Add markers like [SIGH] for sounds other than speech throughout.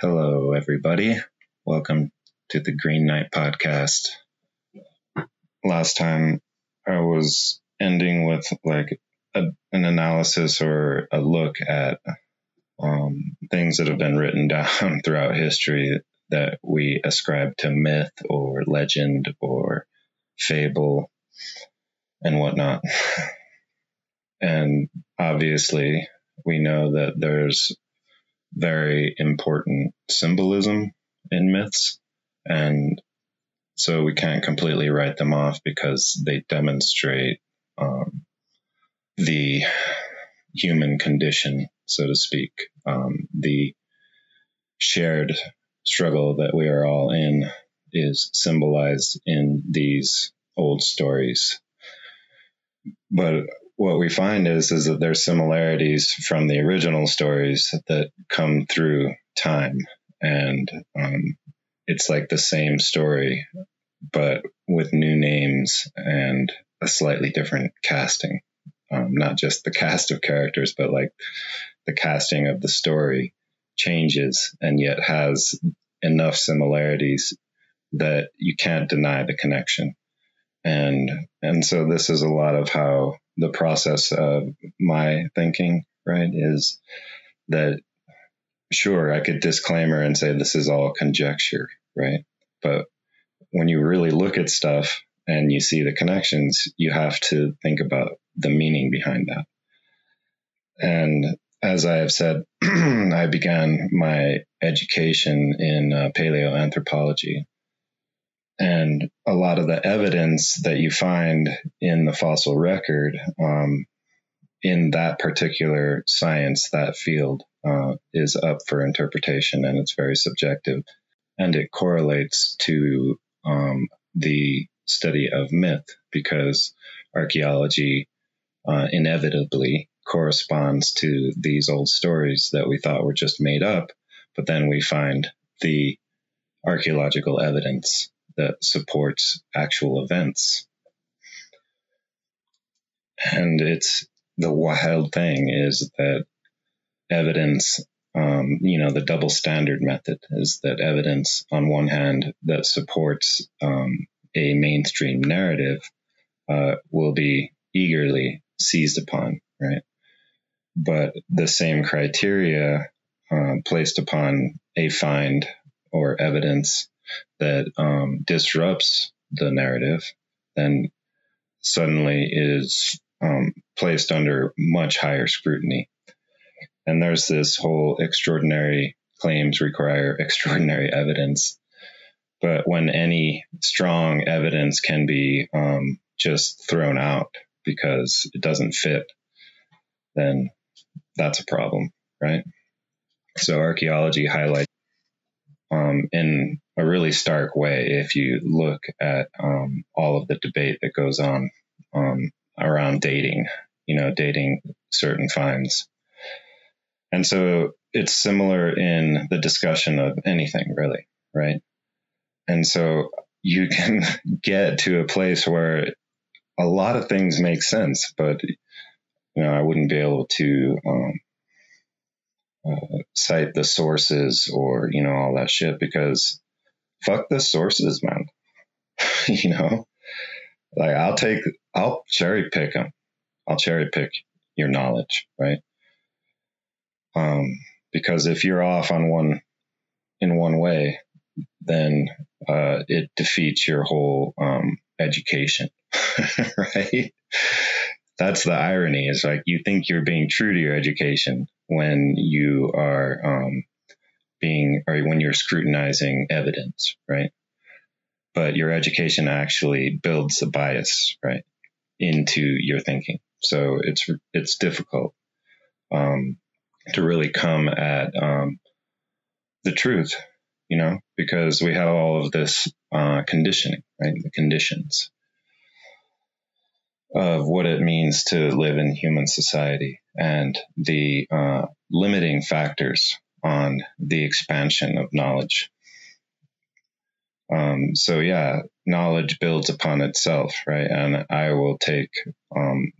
Hello, everybody. Welcome to the Green Knight podcast. Last time I was ending with like a, an analysis or a look at um, things that have been written [LAUGHS] down throughout history that we ascribe to myth or legend or fable and whatnot. [LAUGHS] And obviously, we know that there's very important symbolism in myths. And so we can't completely write them off because they demonstrate um, the human condition, so to speak, um, the shared struggle that we are all in is symbolized in these old stories. But what we find is is that there's similarities from the original stories that come through time, and um, it's like the same story, but with new names and a slightly different casting. Um, not just the cast of characters, but like the casting of the story changes and yet has enough similarities that you can't deny the connection. And and so this is a lot of how the process of my thinking, right, is that sure, I could disclaimer and say this is all conjecture, right? But when you really look at stuff and you see the connections, you have to think about the meaning behind that. And as I have said, [CLEARS THROAT] I began my education in uh, paleoanthropology. And a lot of the evidence that you find in the fossil record um, in that particular science, that field, uh, is up for interpretation and it's very subjective. And it correlates to um, the study of myth because archaeology uh, inevitably corresponds to these old stories that we thought were just made up, but then we find the archaeological evidence that supports actual events. And it's the wild thing is that evidence, um, you know, the double standard method is that evidence, on one hand, that supports um, a mainstream narrative uh, will be eagerly seized upon, right? But the same criteria uh, placed upon a find or evidence that um, disrupts the narrative, then suddenly is um, placed under much higher scrutiny. And there's this whole extraordinary claims require [LAUGHS] extraordinary evidence. But when any strong evidence can be um, just thrown out because it doesn't fit, then that's a problem, right? So archaeology highlights um, in a really stark way if you look at um, all of the debate that goes on um, around dating, you know, dating certain finds. And so it's similar in the discussion of anything, really, right? And so you [LAUGHS] can get to a place where a lot of things make sense, but you know, I wouldn't be able to um, uh, cite the sources or you know all that shit because fuck the sources, man. [LAUGHS] you know, like I'll take, I'll cherry pick them. I'll cherry pick your knowledge, right? Um, because if you're off on one in one way, then uh, it defeats your whole um, education, [LAUGHS] right? That's the irony. Is like you think you're being true to your education when you are um, being or when you're scrutinizing evidence, right? But your education actually builds a bias, right, into your thinking. So it's it's difficult um, to really come at um, the truth, you know, because we have all of this uh, conditioning, right? The conditions of what it means to live in human society and the uh, limiting factors on the expansion of knowledge. Um, so yeah, knowledge builds upon itself, right? And I will take um,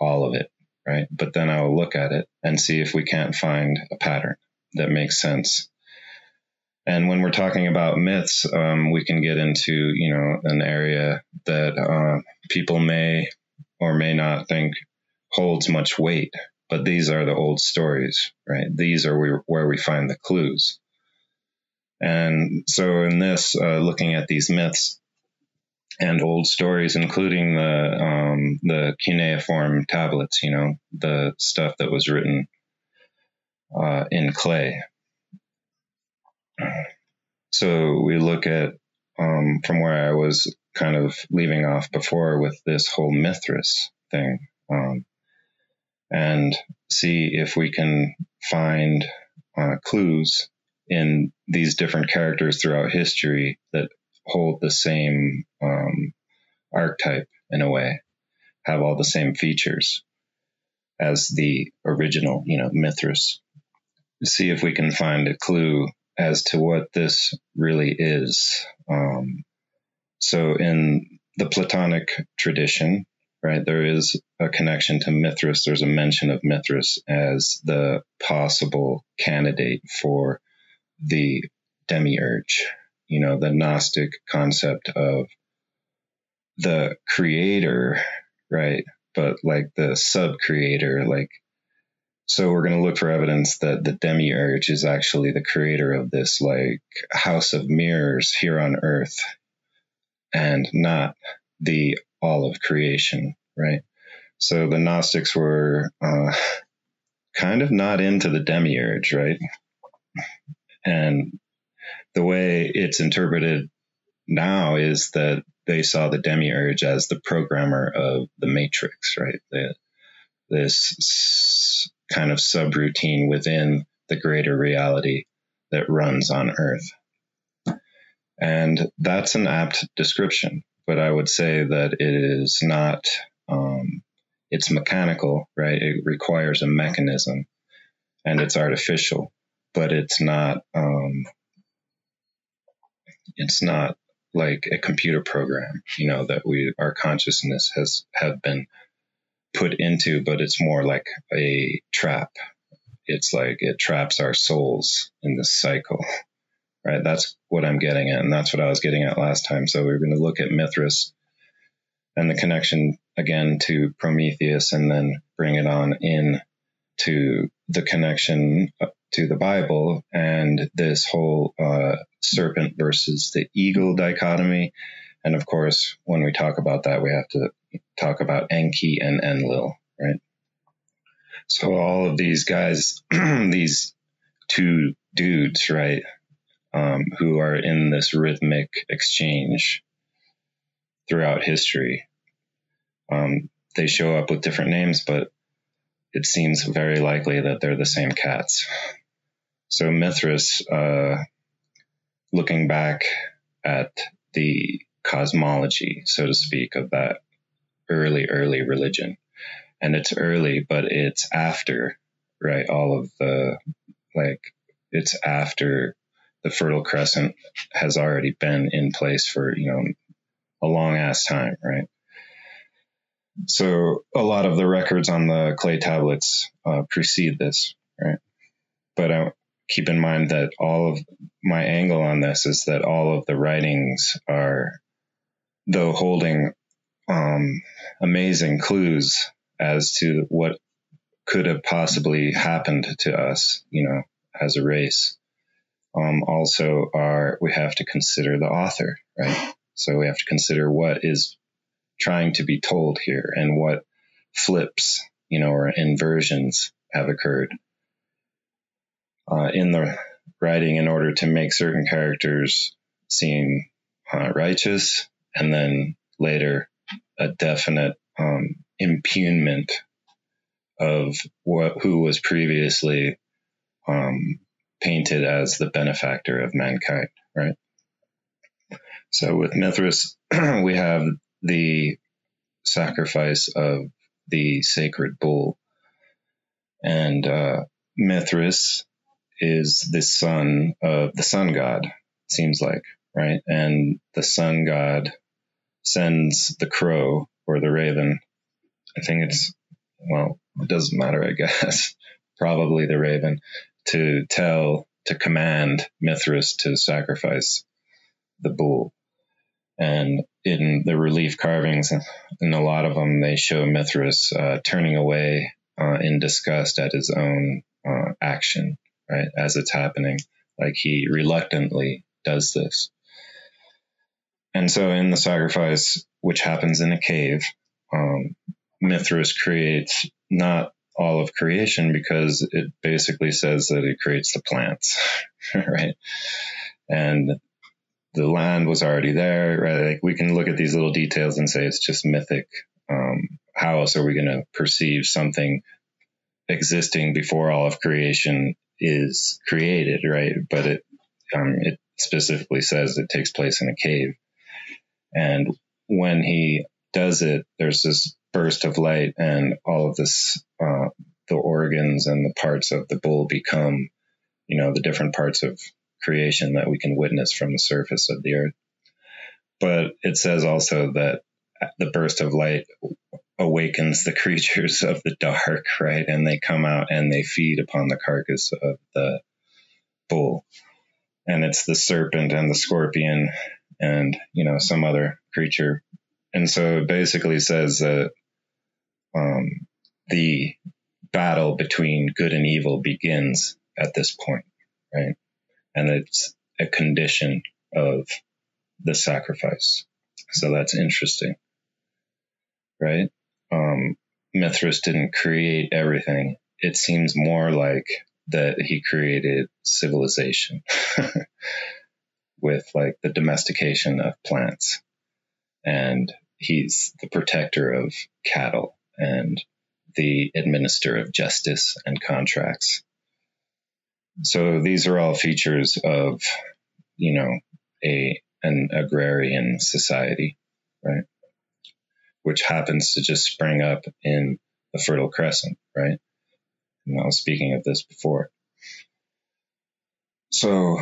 all of it, right? But then I will look at it and see if we can't find a pattern that makes sense And when we're talking about myths, um, we can get into you know an area that uh, people may or may not think holds much weight, but these are the old stories, right? These are where, we find the clues. And so in this, uh, looking at these myths and old stories, including the um, the cuneiform tablets, you know, the stuff that was written uh, in clay. So we look at um, from where I was kind of leaving off before with this whole Mithras thing, um, and see if we can find uh, clues in these different characters throughout history that hold the same um, archetype in a way, have all the same features as the original, you know, Mithras. See if we can find a clue as to what this really is. Um, so, in the Platonic tradition, right, there is a connection to Mithras. There's a mention of Mithras as the possible candidate for the demiurge, you know, the Gnostic concept of the creator, right? But like the sub creator, like, so we're going to look for evidence that the demiurge is actually the creator of this like house of mirrors here on earth and not the all of creation, right? So the Gnostics were uh, kind of not into the demiurge, right? And the way it's interpreted now is that they saw the demiurge as the programmer of the matrix, right? The, this kind of subroutine within the greater reality that runs on earth. And that's an apt description, but I would say that it is not, um, it's mechanical, right? It requires a mechanism and it's artificial, but it's not, um, it's not like a computer program, you know, that we, our consciousness has, have been put into, but it's more like a trap. It's like it traps our souls in this cycle [LAUGHS] right? That's what I'm getting at, and that's what I was getting at last time. So we're going to look at Mithras and the connection again to Prometheus, and then bring it on in to the connection to the Bible and this whole uh, serpent versus the eagle dichotomy. And of course, when we talk about that, we have to talk about Enki and Enlil, right? So all of these guys, [CLEARS THROAT] these two dudes, right? Um, who are in this rhythmic exchange throughout history. Um, they show up with different names, but it seems very likely that they're the same cats. So Mithras, uh, looking back at the cosmology, so to speak, of that early, early religion, and it's early, but it's after, right? All of the, like, it's after the Fertile Crescent has already been in place for, you know, a long ass time, right? So a lot of the records on the clay tablets uh, precede this, right? But I keep in mind that all of my angle on this is that all of the writings are, though holding um, amazing clues as to what could have possibly happened to us, you know, as a race um, also are we have to consider the author, right? So we have to consider what is trying to be told here and what flips, you know, or inversions have occurred uh, in the writing in order to make certain characters seem uh, righteous, and then later a definite um, impugnment of what who was previously um, painted as the benefactor of mankind, right? So with Mithras, [CLEARS THROAT] we have the sacrifice of the sacred bull. And uh, Mithras is the son of the sun god, seems like, right? And the sun god sends the crow or the raven. I think it's, well, it doesn't matter, I guess. [LAUGHS] Probably the raven to tell to command Mithras to sacrifice the bull. And in the relief carvings, in a lot of them, they show Mithras uh, turning away uh, in disgust at his own uh, action, right, as it's happening. Like he reluctantly does this. And so in the sacrifice, which happens in a cave, um, Mithras creates not all of creation because it basically says that it creates the plants, [LAUGHS] right? And the land was already there, right? Like we can look at these little details and say it's just mythic. Um, how else are we going to perceive something existing before all of creation is created, right? But it um, it specifically says it takes place in a cave, and when he does it, there's this burst of light, and all of this, uh, the organs and the parts of the bull become, you know, the different parts of creation that we can witness from the surface of the earth. But it says also that the burst of light awakens the [LAUGHS] creatures of the dark, right? And they come out and they feed upon the carcass of the bull. And it's the serpent and the scorpion and, you know, some other creature. And so it basically says that um, the battle between good and evil begins at this point, right? And it's a condition of the sacrifice. So that's interesting, right? Um, Mithras didn't create everything. It seems more like that he created civilization [LAUGHS] with like the domestication of plants. And he's the protector of cattle and the administer of justice and contracts. So these are all features of, you know, a an agrarian society, right? Which happens to just spring up in the Fertile Crescent, right? And I was speaking of this before. So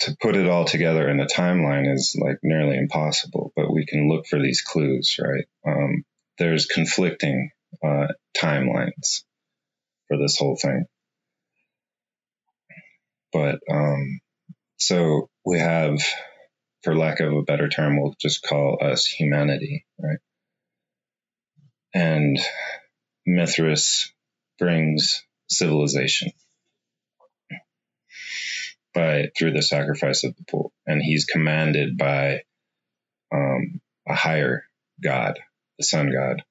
to put it all together in a timeline is like nearly impossible, but we can look for these clues, right? Um, there's conflicting uh, timelines for this whole thing. But um, so we have, for lack of a better term, we'll just call us humanity, right? And Mithras brings civilization by through the sacrifice of the bull, and he's commanded by um, a higher god, the sun god.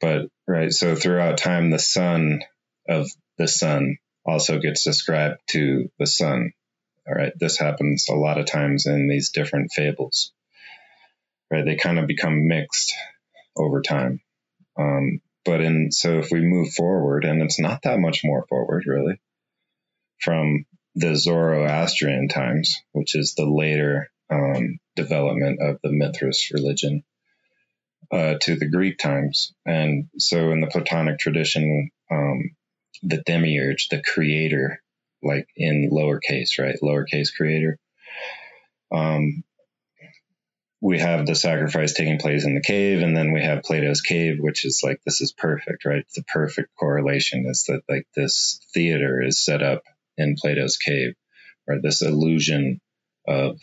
But right, so throughout time, the son of the sun also gets described to the sun. All right, this happens a lot of times in these different fables. Right, they kind of become mixed over time. Um, but in so if we move forward, and it's not that much more forward, really, from the Zoroastrian times, which is the later um, development of the Mithras religion, uh, to the Greek times. And so in the Platonic tradition, um, the demiurge, the creator, like in lowercase, right? Lowercase creator. Um, we have the sacrifice taking place in the cave, and then we have Plato's cave, which is like this is perfect, right? The perfect correlation is that like this theater is set up in Plato's cave, or This illusion of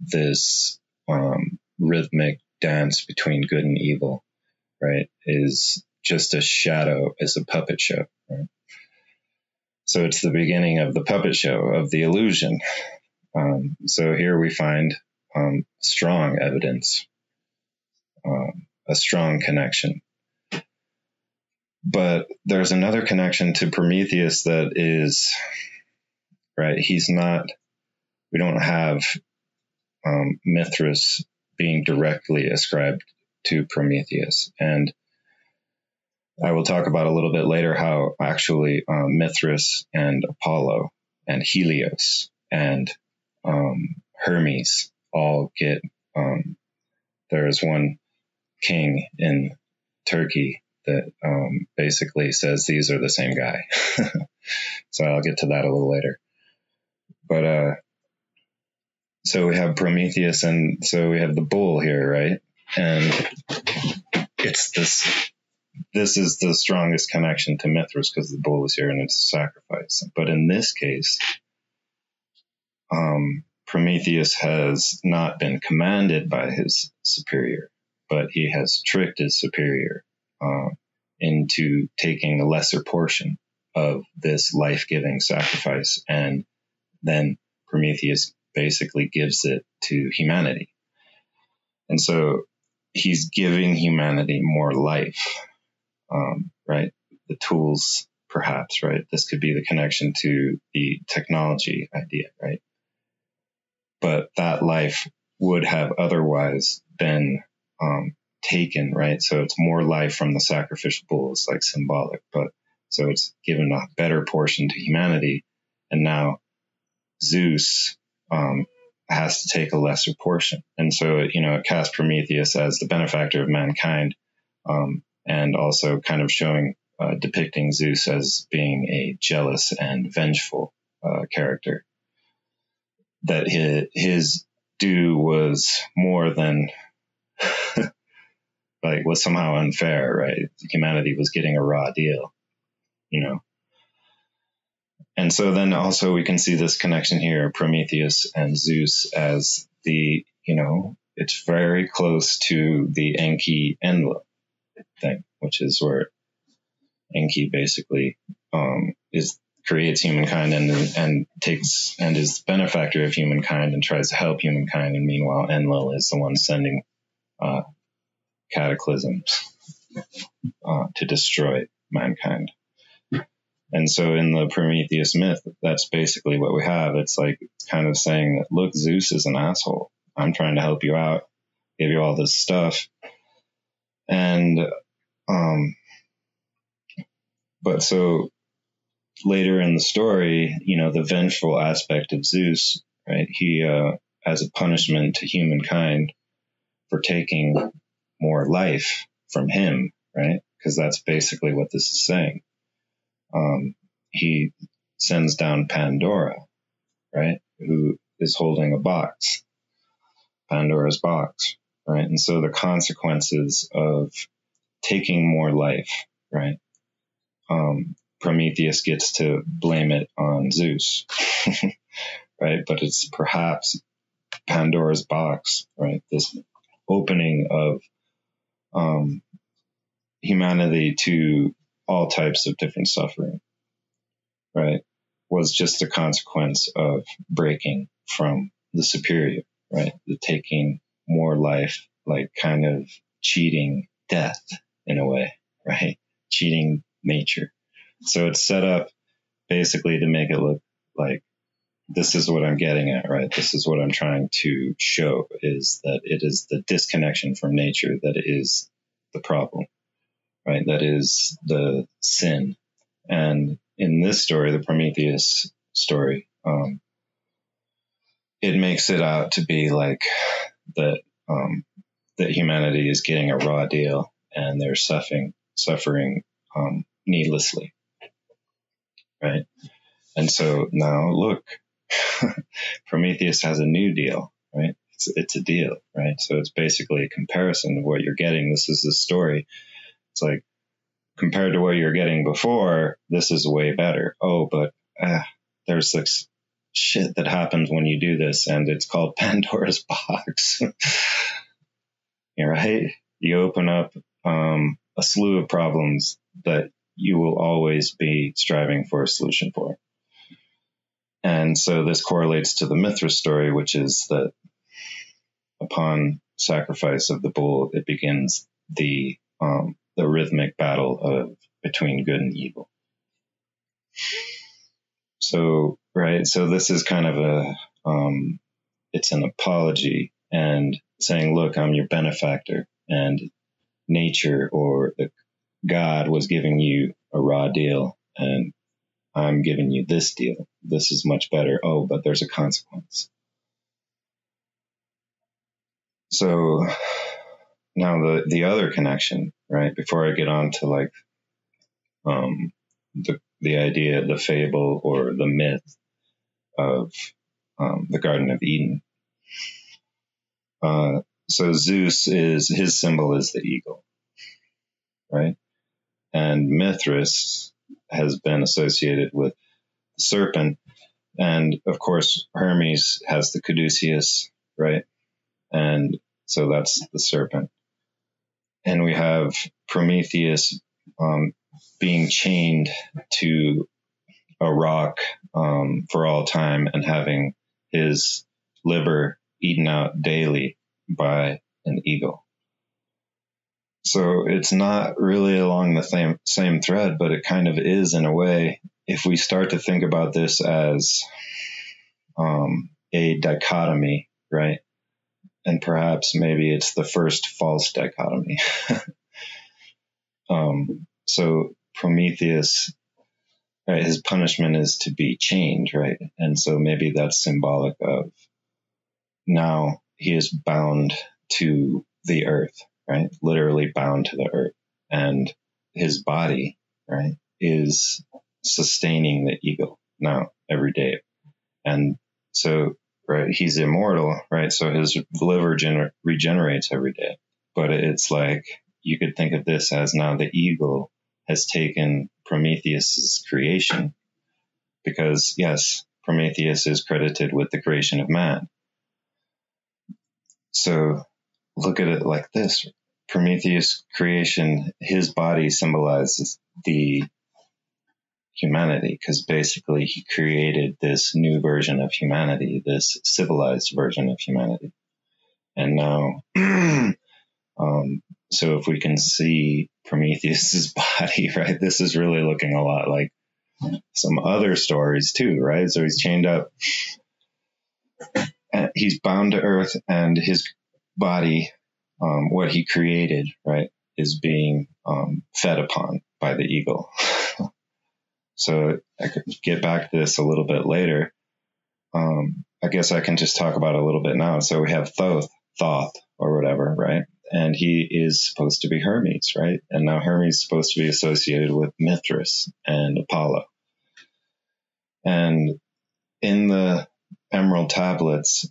this um, rhythmic dance between good and evil, right, is just a shadow, is a puppet show, right? So it's the beginning of the puppet show of the illusion. Um, so here we find um, strong evidence, um, a strong connection. But there's another connection to Prometheus that is, right, he's not, we don't have um, Mithras being directly ascribed to Prometheus. And I will talk about a little bit later how actually um, Mithras and Apollo and Helios and um, Hermes all get. Um, there is one king in Turkey that um, basically says these are the same guy. [LAUGHS] so I'll get to that a little later. But uh, so we have Prometheus and so we have the bull here, right? And it's this this is the strongest connection to Mithras because the bull was here and it's a sacrifice. But in this case, um, Prometheus has not been commanded by his superior, but he has tricked his superior uh, into taking a lesser portion of this life giving sacrifice. And then Prometheus basically gives it to humanity. And so he's giving humanity more life, um, right? The tools, perhaps, right? This could be the connection to the technology idea, right? But that life would have otherwise been um, taken, right? So it's more life from the sacrificial bull. It's like symbolic, but so it's given a better portion to humanity. And now Zeus um, has to take a lesser portion. And so, you know, it casts Prometheus as the benefactor of mankind, um, and also kind of showing, uh, depicting Zeus as being a jealous and vengeful uh, character. That his, his due was more than, [LAUGHS] like, was somehow unfair, right? Humanity was getting a raw deal, you know. And so then also we can see this connection here, Prometheus and Zeus as the, you know, it's very close to the Enki Enlil thing, which is where Enki basically um, is creates humankind and and takes and is benefactor of humankind and tries to help humankind, and meanwhile Enlil is the one sending uh, cataclysms uh, to destroy mankind. And so in the Prometheus myth, that's basically what we have. It's like it's kind of saying that look, Zeus is an asshole. I'm trying to help you out, give you all this stuff. And um but so later in the story, you know, the vengeful aspect of Zeus, right? He uh as a punishment to humankind for taking more life from him, right? Because that's basically what this is saying um, he sends down Pandora, right? Who is holding a box, Pandora's box, right? And so the consequences of taking more life, right? Um, Prometheus gets to blame it on Zeus, [LAUGHS] right? But it's perhaps Pandora's box, right? This opening of um, humanity to all types of different suffering, right, was just a consequence of breaking from the superior, right? The taking more life, like kind of cheating death in a way, right? Cheating nature. So it's set up basically to make it look like this is what I'm getting at, right? This is what I'm trying to show is that it is the disconnection from nature that is the problem right? That is the sin. And in this story, the Prometheus story, um, it makes it out to be like that um, that humanity is getting a raw deal and they're suffering suffering um, needlessly, right? And so now look, [LAUGHS] Prometheus has a new deal, right? It's, it's a deal, right? So it's basically a comparison of what you're getting. This is the story it's like compared to what you're getting before, this is way better. Oh, but uh, there's this shit that happens when you do this, and it's called [LAUGHS] Pandora's box. [LAUGHS] You're right. You open up um, a slew of problems that you will always be striving for a solution for. And so this correlates to the Mithras story, which is that upon sacrifice of the bull, it begins the um, the rhythmic battle of between good and evil. So, right. So this is kind of a, um, it's an apology and saying, look, I'm your benefactor and nature or the God was giving you a raw deal and I'm giving you this deal. This is much better. Oh, but there's a consequence. So now the the other connection, right? Before I get on to like um, the the idea, the fable, or the myth of um, the Garden of Eden. Uh, so Zeus is his symbol is the eagle, right? and Mithras has been associated with the serpent. And of course, Hermes has the caduceus, right? And so that's the serpent. And we have Prometheus um, being chained to a rock um, for all time and having his liver eaten out daily by an eagle. So it's not really along the same same thread, but it kind of is in a way. If we start to think about this as um, a dichotomy, right? And perhaps maybe it's the first false dichotomy. [LAUGHS] um, so Prometheus, right, his punishment is to be chained, right? And so maybe that's symbolic of now he is bound to the earth, right? Literally bound to the earth. And his body, right, is sustaining the eagle now every day. And so, right, he's immortal, right? So his liver gener- regenerates every day. But it's like you could think of this as now the eagle has taken Prometheus's creation because yes, Prometheus is credited with the creation of man. So look at it like this. Prometheus creation, his body symbolizes the humanity because basically he created this new version of humanity, this civilized version of humanity. And now, [CLEARS THROAT] um, so if we can see Prometheus's [LAUGHS] body, right, this is really looking a lot like some other stories too, right? So he's chained up, he's bound to earth, and his body, um, what he created, right, is being um, fed upon by the eagle. [LAUGHS] So I could get back to this a little bit later. Um, I guess I can just talk about a little bit now. So we have Thoth, Thoth, or whatever, right? And he is supposed to be Hermes, right? And now Hermes is supposed to be associated with Mithras and Apollo. And in the Emerald Tablets,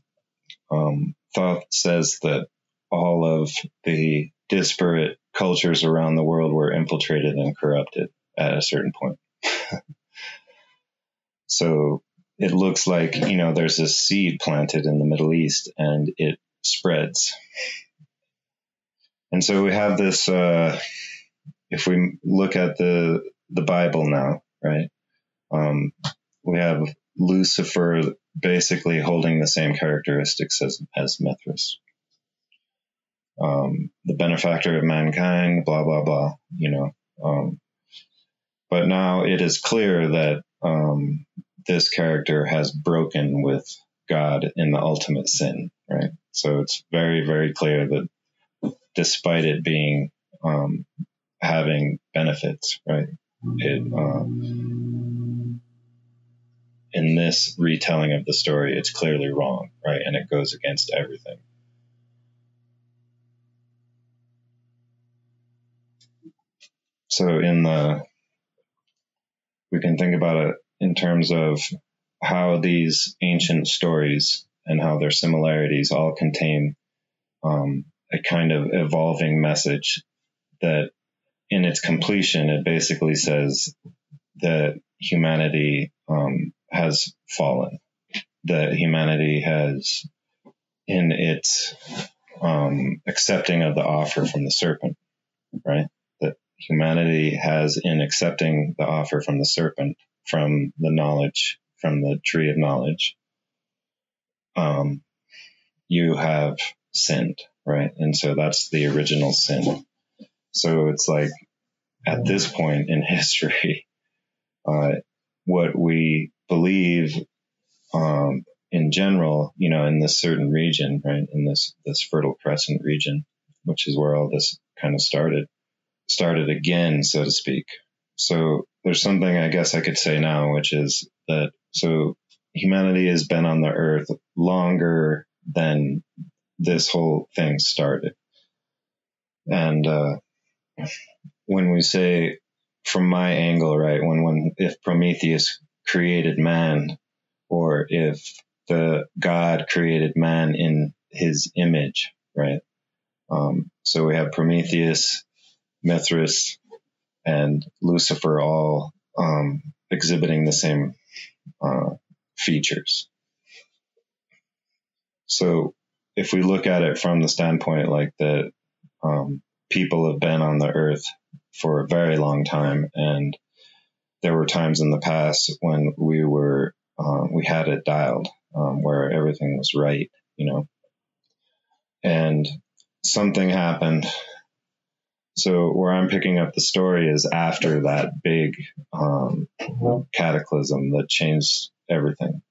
um, Thoth says that all of the disparate cultures around the world were infiltrated and corrupted at a certain point. [LAUGHS] so it looks like, you know, there's a seed planted in the Middle East and it spreads. And so we have this, uh, if we look at the, the Bible now, right? Um, we have Lucifer basically holding the same characteristics as, as Mithras. Um, the benefactor of mankind, blah, blah, blah, you know. Um, but now it is clear that um, this character has broken with God in the ultimate sin, right? So it's very, very clear that despite it being um, having benefits, right? It uh, in this retelling of the story, it's clearly wrong, right? And it goes against everything. So in the we can think about it in terms of how these ancient stories and how their similarities all contain um, a kind of evolving message that in its completion it basically says that humanity um, has fallen that humanity has in its um, accepting of the offer from the serpent right humanity has in accepting the offer from the serpent, from the knowledge, from the tree of knowledge, um, you have sinned, right? And so that's the original sin. So it's like at this point in [LAUGHS] history, uh, what we believe um, in general, you know, in this certain region, right, in this this Fertile Crescent region, which is where all this kind of started, started again, so to speak. So there's something I guess I could say now, which is that so humanity has been on the earth longer than this whole thing started. And uh, when we say, from my angle, right, when when if Prometheus created man, or if the God created man in his image, right? Um, so we have Prometheus Mithras, and Lucifer all um, exhibiting the same uh, features. So if we look at it from the standpoint like that, um, people have been on the earth for a very long time, and there were times in the past when we were um, we had it dialed um, where everything was right, you know, and something happened. So where I'm picking up the story is after that big um, cataclysm that changed everything,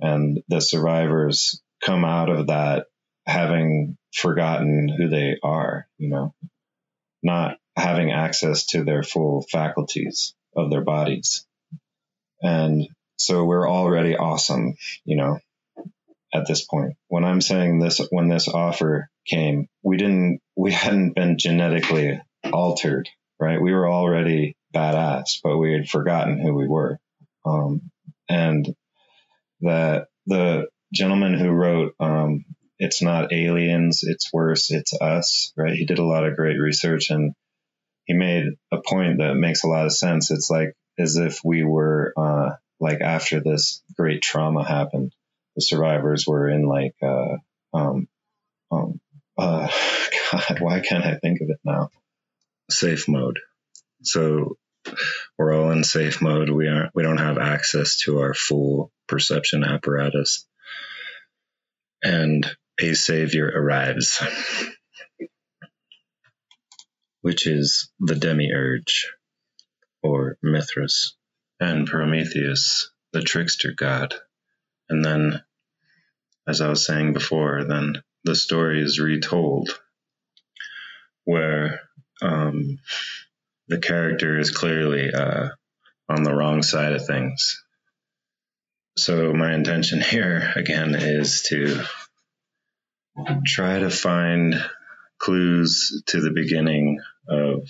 and the survivors come out of that having forgotten who they are, you know, not having access to their full faculties of their bodies. And so we're already awesome, you know, at this point. When I'm saying this, when this offer came, we didn't, we hadn't been genetically altered, right? We were already badass, but we had forgotten who we were. Um, and that the gentleman who wrote um, "It's Not Aliens, It's Worse, It's Us," right? He did a lot of great research and he made a point that makes a lot of sense. It's like as if we were uh, like after this great trauma happened, the survivors were in like uh, um, um, uh, [LAUGHS] God, why can't I think of it now? Safe mode. So we're all in safe mode. We aren't. We don't have access to our full perception apparatus and a savior arrives, which is the demiurge, or Mithras, and Prometheus, the trickster god. And then, as I was saying before, then the story is retold where um, the character is clearly uh, on the wrong side of things. So my intention [LAUGHS] here again is to try to find clues to the beginning of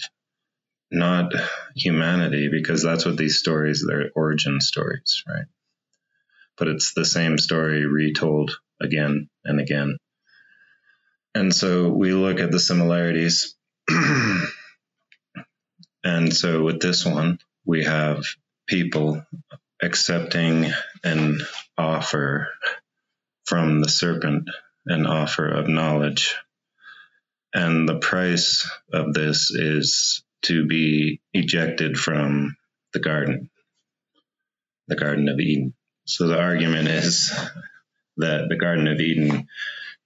not humanity because that's what these stories they're origin stories right? But it's the same story retold again and again and so we look at the similarities [CLEARS THROAT] and so with this one we have people accepting an offer from the serpent, an offer of knowledge. And the price of this is to be ejected from the garden, the Garden of Eden. So the argument is that the Garden of Eden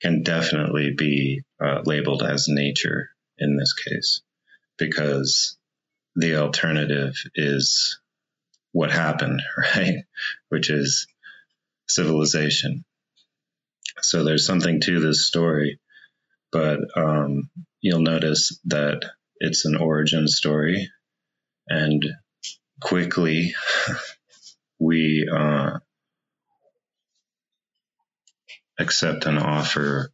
can definitely be uh, labeled as nature in this case, because the alternative is what happened, [LAUGHS] right? Which is civilization. So there's something to this story, but um, you'll notice that it's an origin story, and quickly [LAUGHS] we uh, accept an offer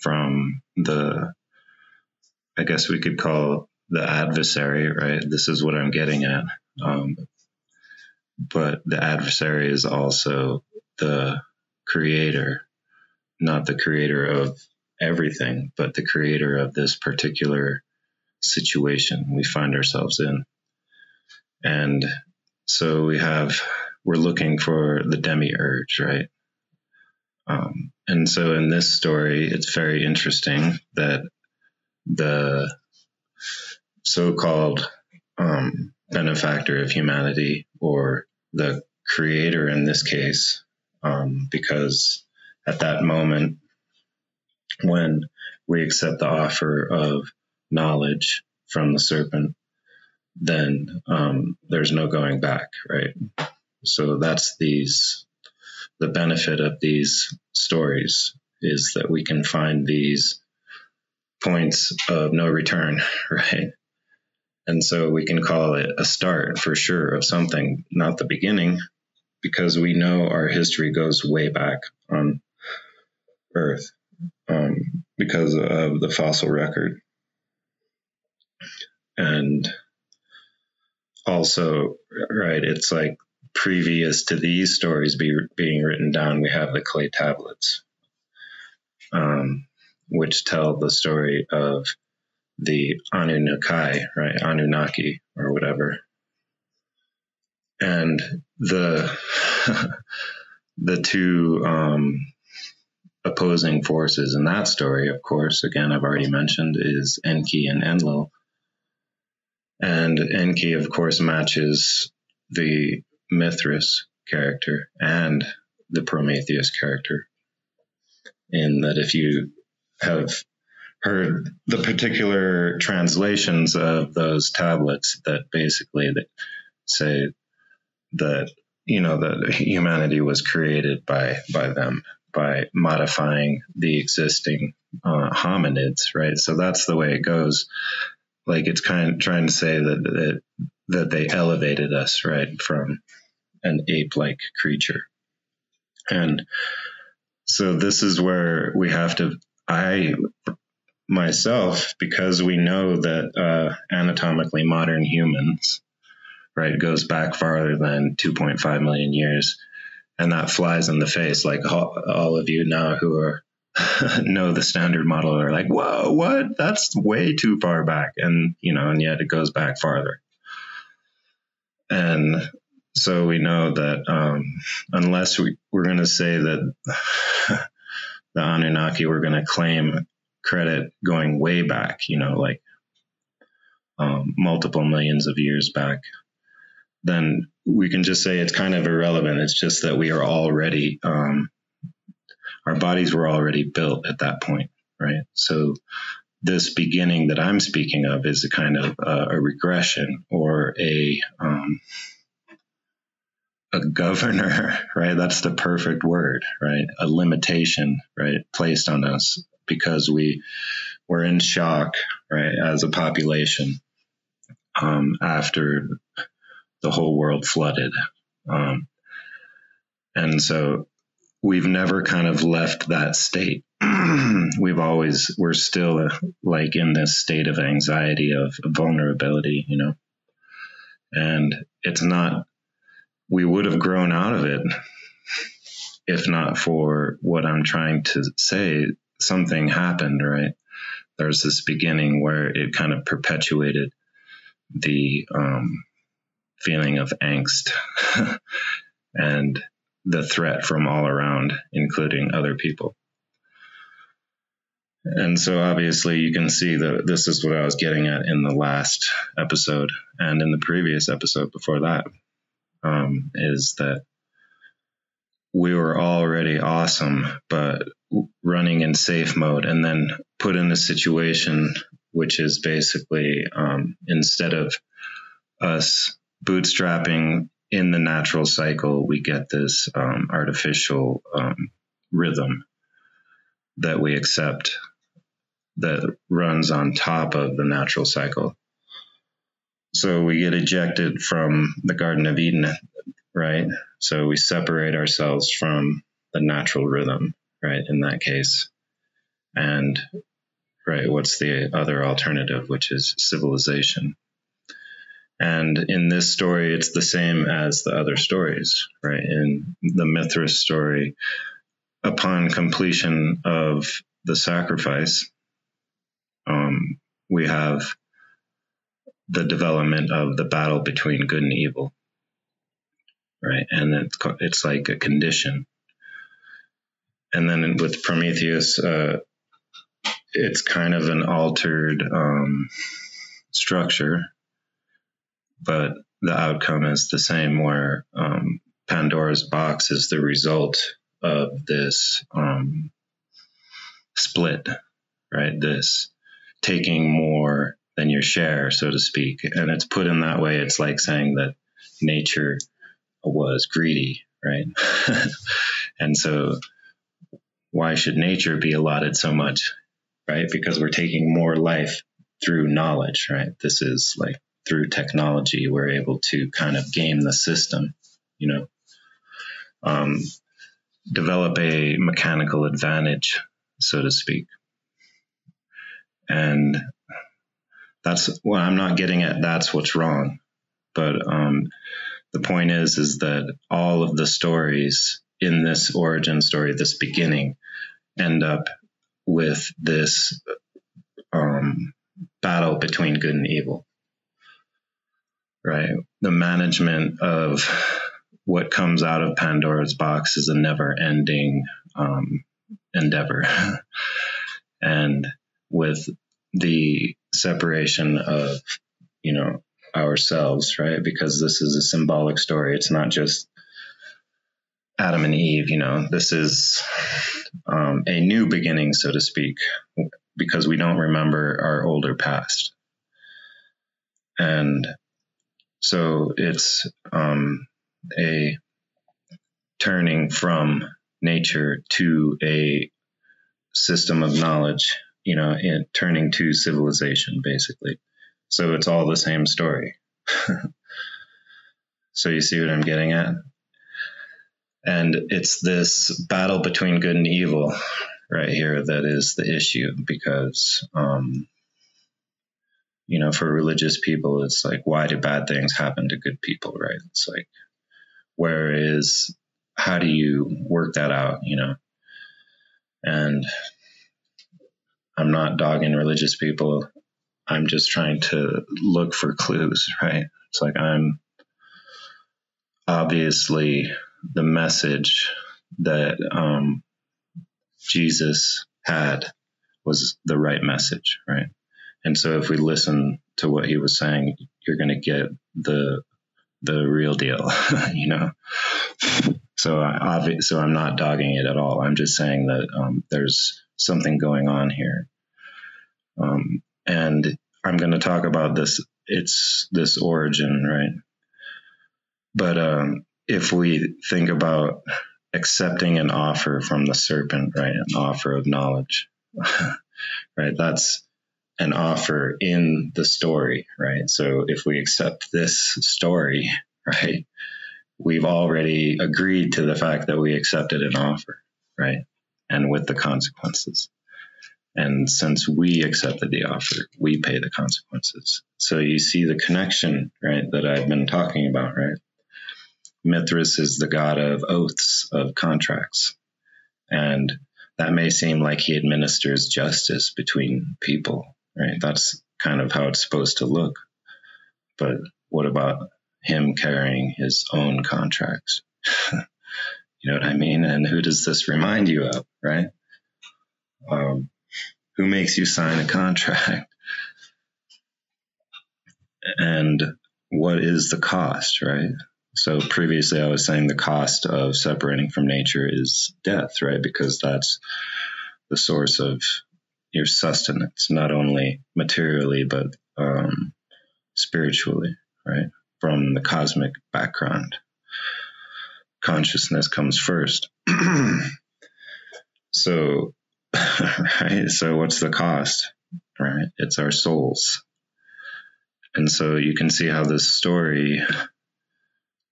from the, I guess we could call the adversary, right? This is what I'm getting at. Um, but the adversary is also the creator, not the creator of everything, but the creator of this particular situation we find ourselves in. And so we have, we're looking for the demiurge, right? Um, and so in this story, it's very interesting that the so called um, benefactor of humanity or the creator in this case, um, because at that moment when we accept the offer of knowledge from the serpent, then um, there's no going back, right? So that's these the benefit of these stories is that we can find these points of no return, [LAUGHS] right? And so we can call it a start for sure of something, not the beginning, because we know our history goes way back on Earth um, because of the fossil record. And also, right, it's like previous to these stories be, being written down, we have the clay tablets, um, which tell the story of the Anunnaki, right? Anunnaki or whatever. And the [LAUGHS] the two um, opposing forces in that story, of course, again I've already mentioned, is Enki and Enlil. And Enki, of course, matches the Mithras character and the Prometheus character. In that, if you have heard the particular translations of those tablets that basically that say that you know that humanity was created by by them by modifying the existing uh, hominids, right? So that's the way it goes. Like it's kind of trying to say that that, that they elevated us, right, from an ape-like creature, and so this is where we have to. I myself, because we know that uh, anatomically modern humans, right, goes back farther than 2.5 million years, and that flies in the face. Like all, all of you now who are [LAUGHS] know the standard model are like, whoa, what? That's way too far back, and you know, and yet it goes back farther. And so we know that um, unless we, we're going to say that [LAUGHS] the Anunnaki were going to claim credit going way back, you know, like um, multiple millions of years back, then we can just say it's kind of irrelevant. It's just that we are already, um, our bodies were already built at that point, right? So this beginning that I'm speaking of is a kind of uh, a regression or a um, a governor, [LAUGHS] right? That's the perfect word, right? A limitation, right, placed on us because we were in shock, right, as a population um, after the whole world flooded. Um, and so we've never kind of left that state. [CLEARS THROAT] we've always, we're still uh, like in this state of anxiety, of vulnerability, you know. And it's not, we would have grown out of it if not for what I'm trying to say something happened, right? There's this beginning where it kind of perpetuated the um, feeling of angst [LAUGHS] and the threat from all around, including other people. And so obviously you can see that this is what I was getting at in the last episode and in the previous episode before that um, is that we were already awesome, but running in safe mode and then put in a situation which is basically um, instead of us bootstrapping in the natural cycle, we get this um, artificial um, rhythm that we accept that runs on top of the natural cycle. So we get ejected from the Garden of Eden, right? So we separate ourselves from the natural rhythm right? In that case. And, right, what's the other alternative, which is civilization? And in this story, it's the same as the other stories, right? In the Mithras story, upon completion of the sacrifice, um, we have the development of the battle between good and evil, right? And it's, it's like a condition and then with Prometheus, uh, it's kind of an altered um, structure, but the outcome is the same. Where um, Pandora's box is the result of this um, split, right? This taking more than your share, so to speak, and it's put in that way. It's like saying that nature was greedy, right? [LAUGHS] and so why should nature be allotted so much, right? Because we're taking more life through knowledge, right? This is like through technology, we're able to kind of game the system, you know, um, develop a mechanical advantage, so to speak. And that's what I'm not getting at. That's what's wrong. But um, the point is, is that all of the stories in this origin story, this beginning, end up with this um, battle between good and evil. Right? The management of what comes out of Pandora's box is a never ending um, endeavor. [LAUGHS] and with the separation of, you know, ourselves, right? Because this is a symbolic story. It's not just Adam and Eve, you know, this is um, a new beginning, so to speak, because we don't remember our older past. And so it's um, a turning from nature to a system of knowledge, you know, in turning to civilization, basically. So it's all the same story. [LAUGHS] so you see what I'm getting at? And it's this battle between good and evil right here that is the issue because, um, you know, for religious people, it's like, why do bad things happen to good people, right? It's like, where is, how do you work that out, you know? And I'm not dogging religious people. I'm just trying to look for clues, right? It's like I'm obviously the message that um, Jesus had was the right message, right? And so if we listen to what he was saying, you're going to get the the real deal, [LAUGHS] you know. So I so I'm not dogging it at all. I'm just saying that um, there's something going on here, um, and I'm going to talk about this. It's this origin, right? But um, if we think about accepting an offer from the serpent, right, an offer of knowledge, [LAUGHS] right, that's an offer in the story, right? So if we accept this story, [LAUGHS] right, we've already agreed to the fact that we accepted an offer, right? And with the consequences. And since we accepted the offer, we pay the consequences. So you see the connection, right, that I've been talking about, right? Mithras is the god of oaths, of contracts. And that may seem like he administers justice between people, right? That's kind of how it's supposed to look. But what about him carrying his own contracts? [LAUGHS] you know what I mean? And who does this remind you of, right? Um, who makes you sign a contract? And what is the cost, right? So previously, I was saying the cost of separating from nature is death, right? Because that's the source of your sustenance, not only materially, but um, spiritually, right? From the cosmic background. Consciousness comes first. [CLEARS THROAT] so, [LAUGHS] right? So, what's the cost, right? It's our souls. And so you can see how this story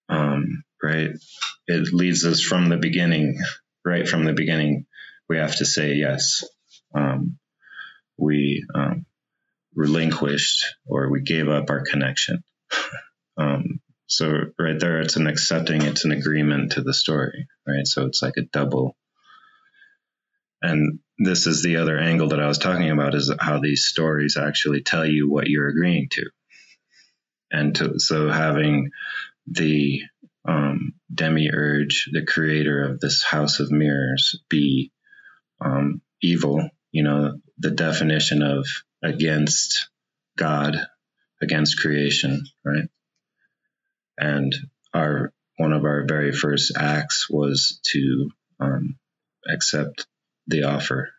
um, right? It leads us from the beginning, right from the beginning. We have to say yes. Um, we um, relinquished or we gave up our connection. [LAUGHS] Um, so right there, it's an accepting, it's an agreement to the story, right? So it's like a double. And this is the other angle that I was talking about is how these stories actually tell you what you're agreeing to. And to, so having the um, demiurge, the creator of this house of mirrors, be um, evil. You know, the definition of against God, against creation, right? And our one of our very first acts was to um, accept the offer,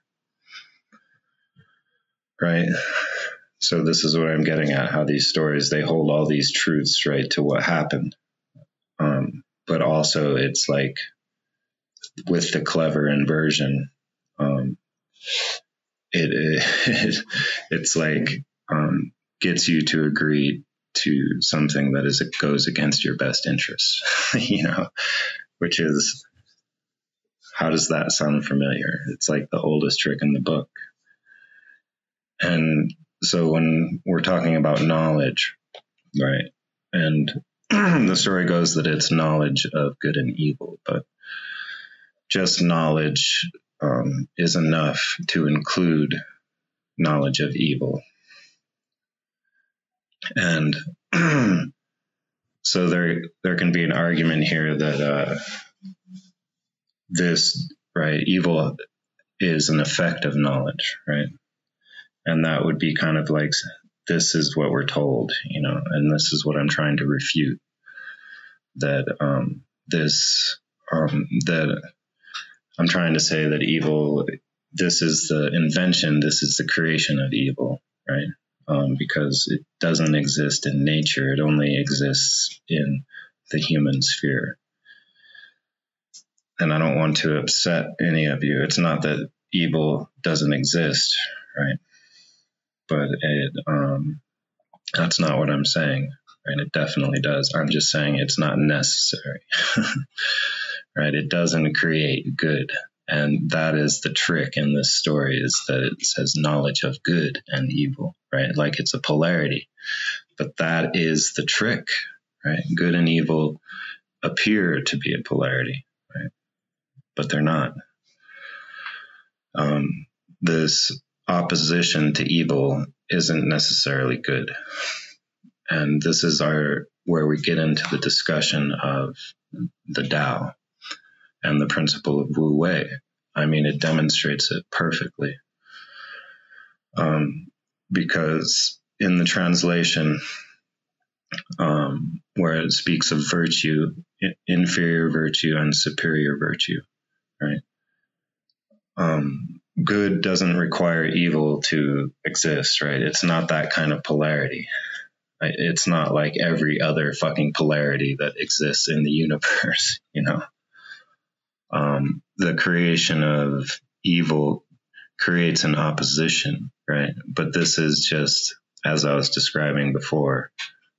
right? So this is what I'm getting at: how these stories they hold all these truths right to what happened, um, but also it's like with the clever inversion, um, it, [LAUGHS] it, it's like um, gets you to agree to something that is it goes against your best interests, [LAUGHS] you know, which is how does that sound familiar? It's like the oldest trick in the book. And so when we're talking about knowledge, right, and [CLEARS THROAT] the story goes that it's knowledge of good and evil, but just knowledge um, is enough to include knowledge of evil. And [CLEARS THROAT] so there there can be an argument here that uh, this right evil is an effect of knowledge, right? And that would be kind of like this is what we're told, you know, and this is what I'm trying to refute that um, this um, that I'm trying to say that evil this is the invention, this is the creation of evil, right? Um, because it doesn't exist in nature, it only exists in the human sphere. And I don't want to upset any of you. It's not that evil doesn't exist, right? But it, um, that's not what I'm saying, right? It definitely does. I'm just saying it's not necessary, [LAUGHS] right? It doesn't create good. And that is the trick in this story is that it says knowledge of good and evil, right? Like it's a polarity. But that is the trick, right? Good and evil appear to be a polarity, right? But they're not. Um, this opposition to evil isn't necessarily good. And this is our where we get into the discussion of the Tao, and the principle of Wu Wei. I mean, it demonstrates it perfectly. Um, because in the translation, um, where it speaks of virtue, inferior virtue, and superior virtue, right? Um, good doesn't require evil to exist, right? It's not that kind of polarity. It's not like every other fucking polarity that exists in the universe, [LAUGHS] you know? Um, the creation of evil creates an opposition, right? But this is just, as I was describing before,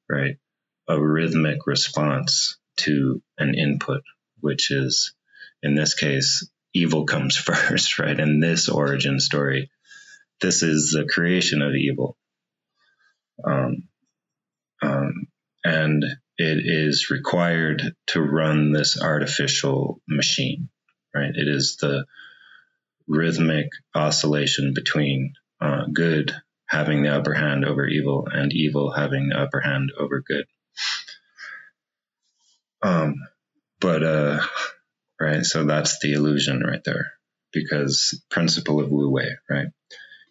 right, a rhythmic response to an input, which is, in this case, evil comes [LAUGHS] first, right? In this origin story, this is the creation of evil. Um, um, and it is required to run this artificial machine, right? It is the rhythmic oscillation between uh, good having the upper hand over evil and evil having the upper hand over good. Um, but, uh, right, so that's the illusion right there because principle of Wu Wei, right?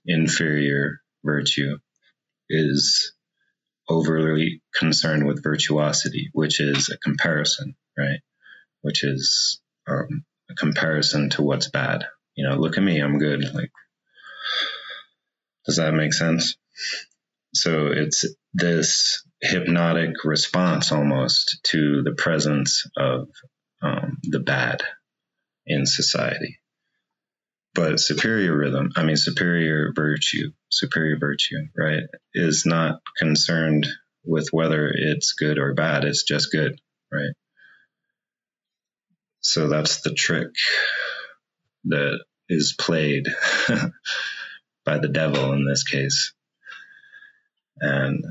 Inferior virtue is overly concerned with virtuosity, which is a comparison, right? Which is um, a comparison to what's bad. You know, look at me, I'm good. Like, does that make sense? So it's this hypnotic response almost to the presence of um, the bad in society. But superior rhythm, I mean, superior virtue, superior virtue, right, is not concerned with whether it's good or bad. It's just good, right? So that's the trick that is played [LAUGHS] by the devil in this case. And,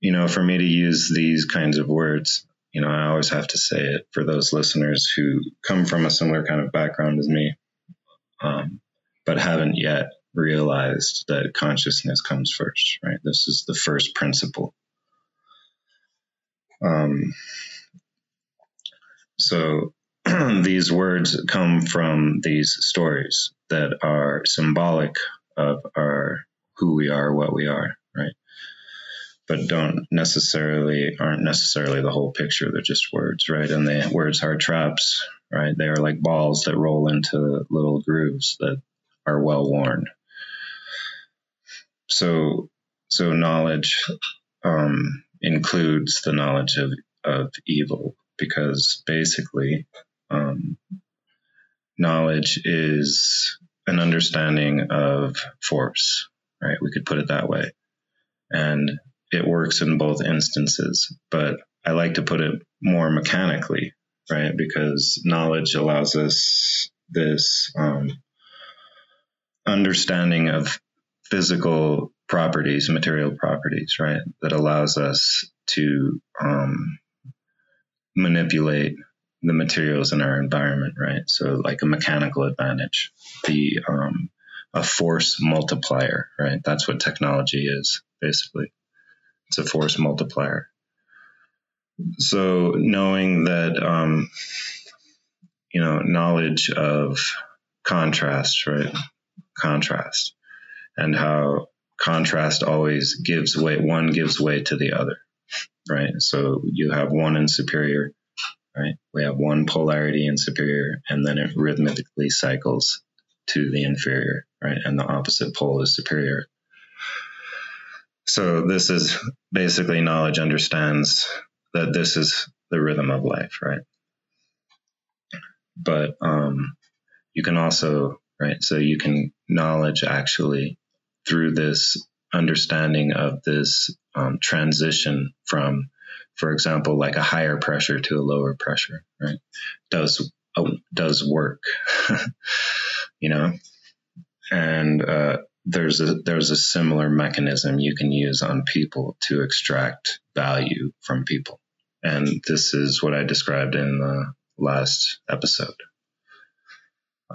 you know, for me to use these kinds of words, you know, I always have to say it for those listeners who come from a similar kind of background as me um, but haven't yet realized that consciousness comes first, right? This is the first principle. Um, so [CLEARS THROAT] these words come from these stories that are symbolic of our who we are, what we are, right? But don't necessarily aren't necessarily the whole picture. They're just words, right? And the words are traps, right? They are like balls that roll into little grooves that are well worn. So, so knowledge um, includes the knowledge of, of evil because basically, um, knowledge is an understanding of force, right? We could put it that way. And it works in both instances, but I like to put it more mechanically, right? Because knowledge allows us this um, understanding of physical properties, material properties, right? That allows us to um, manipulate the materials in our environment, right? So, like a mechanical advantage, the um, a force multiplier, right? That's what technology is basically. It's a force multiplier. So knowing that, um, you know, knowledge of contrast, right? Contrast and how contrast always gives way, one gives way to the other, right? So you have one in superior, right? We have one polarity in superior, and then it rhythmically cycles to the inferior, right? And the opposite pole is superior. So this is basically knowledge understands that this is the rhythm of life, right? But um, you can also, right? So you can knowledge actually through this understanding of this um, transition from, for example, like a higher pressure to a lower pressure, right? Does uh, does work, [LAUGHS] you know, and uh, there's a there's a similar mechanism you can use on people to extract value from people, and this is what I described in the last episode.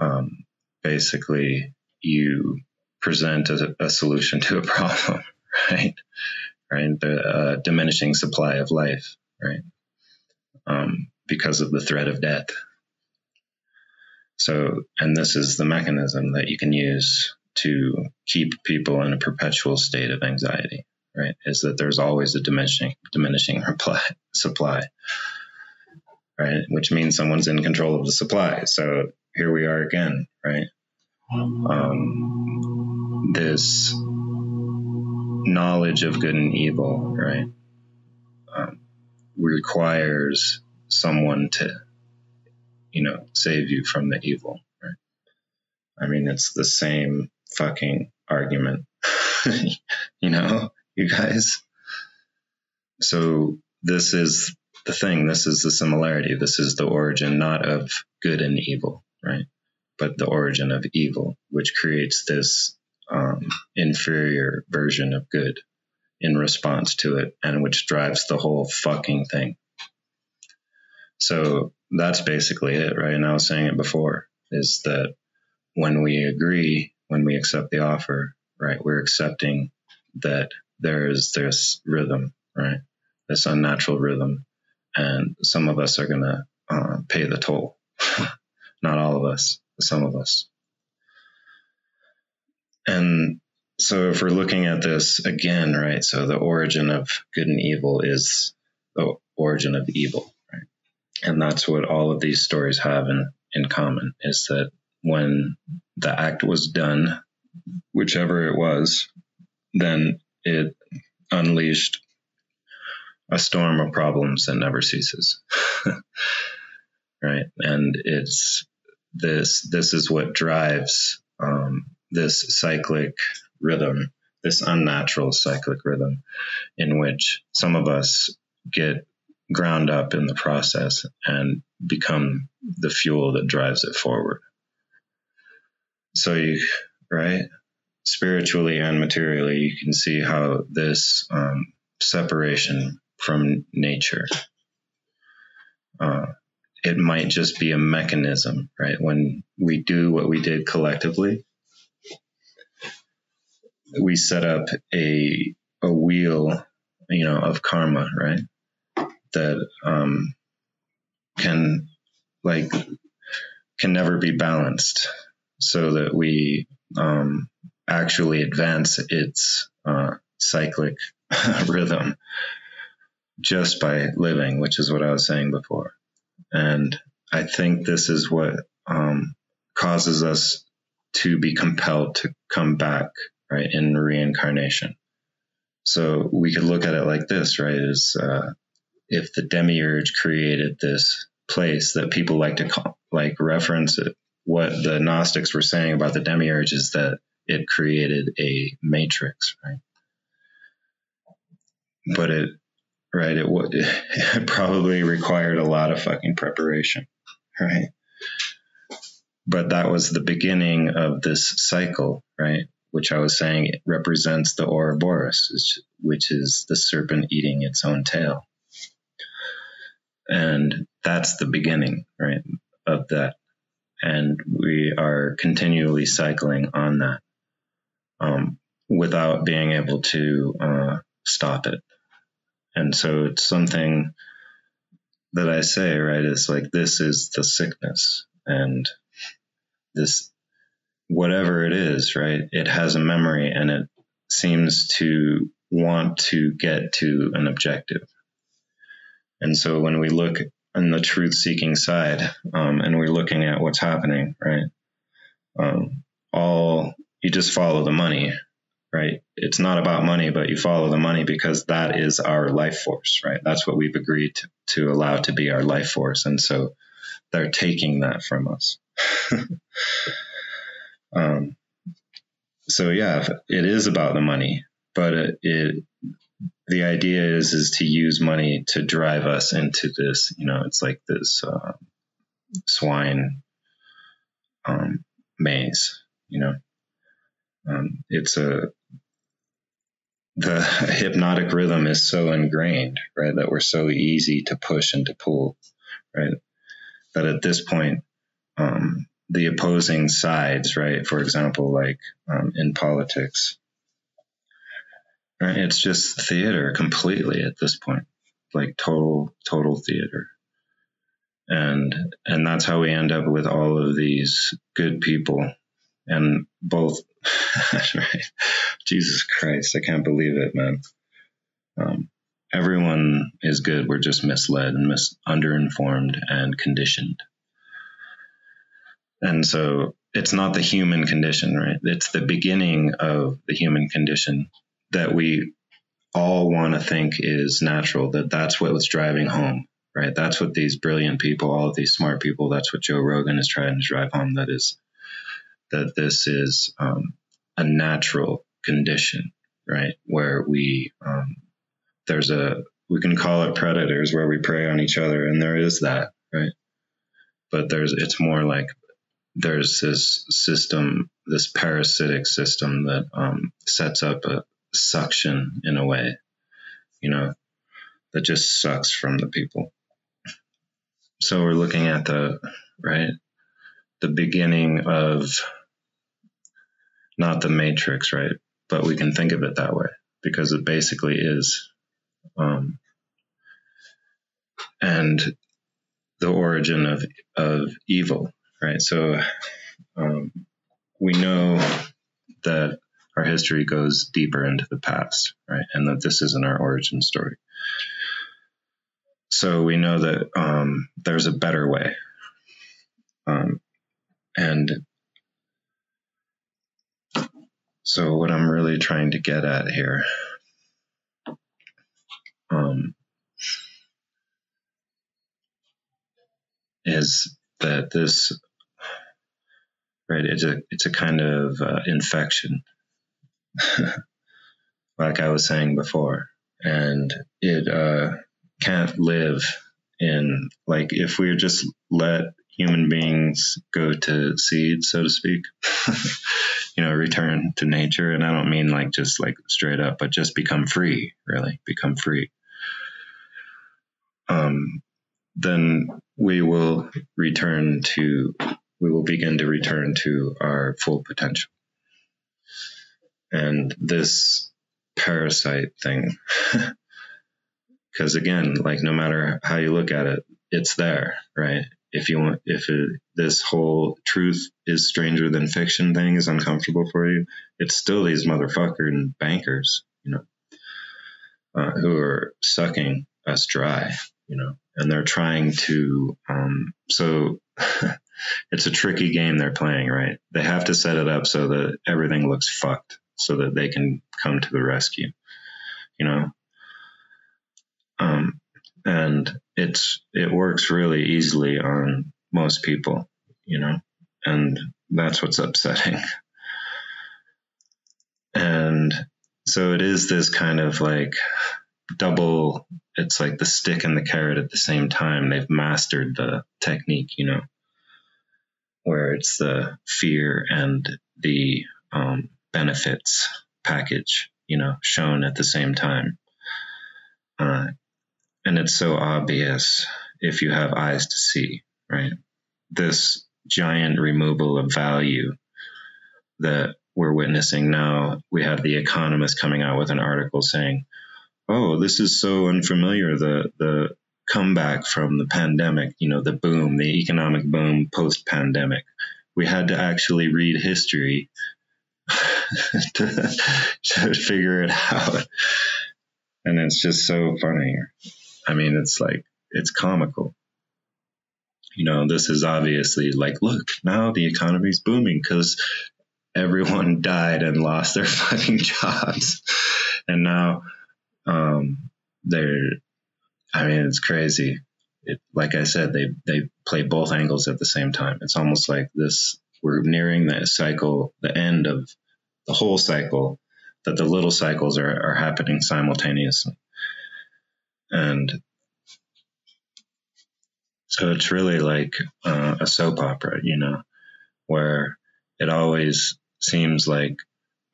Um, basically, you present a, a, solution to a [LAUGHS] problem, right? Right, the uh, diminishing supply of life, right? Um, because of the threat of death. So, and this is the mechanism that you can use to keep people in a perpetual state of anxiety, right? Is that there's always a diminishing diminishing [LAUGHS] reply, supply, right? Which means someone's in control of the supply. So here we are again, right? Um, this knowledge of good and evil, right, um, requires someone to, you know, save you from the evil, right? I mean, it's the same fucking argument, [LAUGHS] you know, you guys. So this is the thing. This is the similarity. This is the origin, not of good and evil, right? But the origin of evil, which creates this um, inferior version of good in response to it, and which drives the whole fucking thing. So that's basically it, right? And I was saying it before is that when we agree when we accept the offer, right? We're accepting that there is this rhythm, right? This unnatural rhythm, and some of us are to uh, pay the toll. [LAUGHS] Not all of us, some of us. And so, if we're looking at this again, right? So, the origin of good and evil is the origin of evil, right? And that's what all of these stories have in, in common is that when the act was done, whichever it was, then it unleashed a storm of problems that never ceases. [LAUGHS] right. And it's this, this is what drives um, this cyclic rhythm, this unnatural cyclic rhythm in which some of us get ground up in the process and become the fuel that drives it forward. So you, right, spiritually and materially, you can see how this um, separation from nature, uh, it might just be a mechanism, right? When we do what we did collectively, we set up a a wheel, you know, of karma, right? That um, can like can never be balanced so that we um, actually advance its uh, cyclic [LAUGHS] rhythm just by living, which is what I was saying before. And I think this is what um, causes us to be compelled to come back, right, in reincarnation. So we could look at it like this, right? Is uh, if the demiurge created this place that people like to call, like reference it what the Gnostics were saying about the demiurge is that it created a matrix, right? But it, right, it [LAUGHS] it probably required a lot of fucking preparation, right? But that was the beginning of this cycle, right? Which I was saying it represents the Ouroboros, which is the serpent eating its own tail. And that's the beginning, right, of that and we are continually cycling on that um, without being able to uh, stop it, And so it's something that I say, right, It's like this is the sickness and this whatever it is, right? It has a memory and it seems to want to get to an objective. And so when we look on the truth seeking side um, and we're looking at what's happening, right? Um, all you just follow the money, right? It's not about money, but you follow the money because that is our life force, right? That's what we've agreed to, to allow to be our life force. And so they're taking that from us. [LAUGHS] um, so yeah, it is about the money, but it, it, the idea is is to use money to drive us into this. You know, it's like this uh, swine um, maze. You know, um, it's a the [LAUGHS] hypnotic rhythm is so ingrained, right? That we're so easy to push and to pull, right? That at this point, um, the opposing sides, right? For example, like um, in politics, right? It's just theater completely at this point, like total, total theater. And, and that's how we end up with all of these good people and both, [LAUGHS] right? Jesus Christ, I can't believe it, man. Um, everyone is good. We're just misled and mis- underinformed and conditioned. And so it's not the human condition, right? It's the beginning of the human condition that we all want to think is natural, that that's what was driving home, right? That's what these brilliant people, all of these smart people, that's what Joe Rogan is trying to drive home. That is, that this is um, a natural condition, right? Where we, um, there's a, we can call it predators where we prey on each other, and there is that, right? But there's, it's more like there's this system, this parasitic system that um, sets up a suction in a way, you know, that just sucks from the people. So we're looking at the right, the beginning of not the matrix, right? But we can think of it that way because it basically is. Um, and the origin of of evil, right? So um, we know that our history goes deeper into the past, right? And that this isn't our origin story. So we know that um, there's a better way. Um, and so, what I'm really trying to get at here um, is that this right it's a it's a kind of uh, infection. [LAUGHS] Like i was saying before. And it uh, can't live in like if we just let human beings go to seed so to speak [LAUGHS] you know return to nature and i don't mean like just like straight up but just become free really become free um then we will return to we will begin to return to our full potential. And this parasite thing, [LAUGHS] because again, like no matter how you look at it, it's there, right? If you want, if it, this whole truth is stranger than fiction thing is uncomfortable for you, it's still these motherfucking bankers, you know, uh, who are sucking us dry, you know, and they're trying to, um, so [LAUGHS] it's a tricky game they're playing, right? They have to set it up so that everything looks fucked so that they can come to the rescue, you know? Um, and it's, it works really easily on most people, you know, and that's what's upsetting. And so it is this kind of like double, it's like the stick and the carrot at the same time. They've mastered the technique, you know where it's the fear and the um, benefits package, you know, shown at the same time. Uh, and it's so obvious if you have eyes to see, right? This giant removal of value that we're witnessing now. We have The Economist coming out with an article saying, oh, this is so unfamiliar. The the comeback from the pandemic, you know, the boom, the economic boom post pandemic. We had to actually read history [LAUGHS] to, to figure it out. And it's just so funny. I mean, it's like, it's comical. You know, this is obviously like, look, now the economy's booming because everyone [LAUGHS] died and lost their [LAUGHS] fucking jobs. And now um, they're, I mean, it's crazy. It, like I said, they, they play both angles at the same time. It's almost like this, we're nearing the cycle, the end of the whole cycle, that the little cycles are, are happening simultaneously. And so it's really like uh, a soap opera, you know, where it always seems like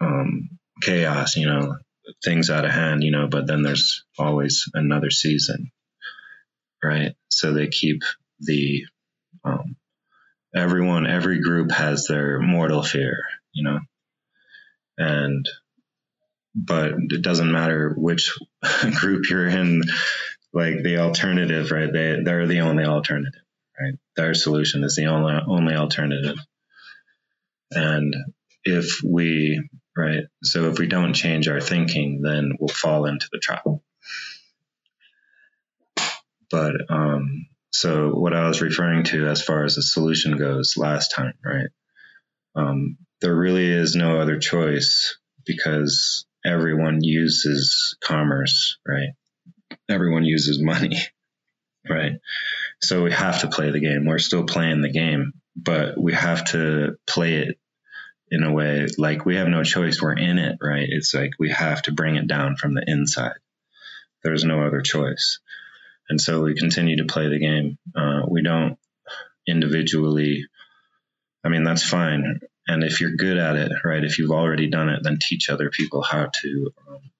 um, chaos, you know, things out of hand, you know, but then there's always another season, right? So they keep the um, everyone, every group has their mortal fear, you know, and but it doesn't matter which [LAUGHS] group you're in. Like the alternative, right? They they're the only alternative, right? Their solution is the only only alternative, and if we right? So if we don't change our thinking, then we'll fall into the trap. But um, so what I was referring to as far as the solution goes last time, right? Um, there really is no other choice because everyone uses commerce, right? Everyone uses money, [LAUGHS] right? So we have to play the game. We're still playing the game, but we have to play it in a way like we have no choice. We're in it, right? It's like we have to bring it down from the inside. There's no other choice. And so we continue to play the game. Uh, we don't individually, I mean, that's fine. And if you're good at it, right, if you've already done it, then teach other people how to um,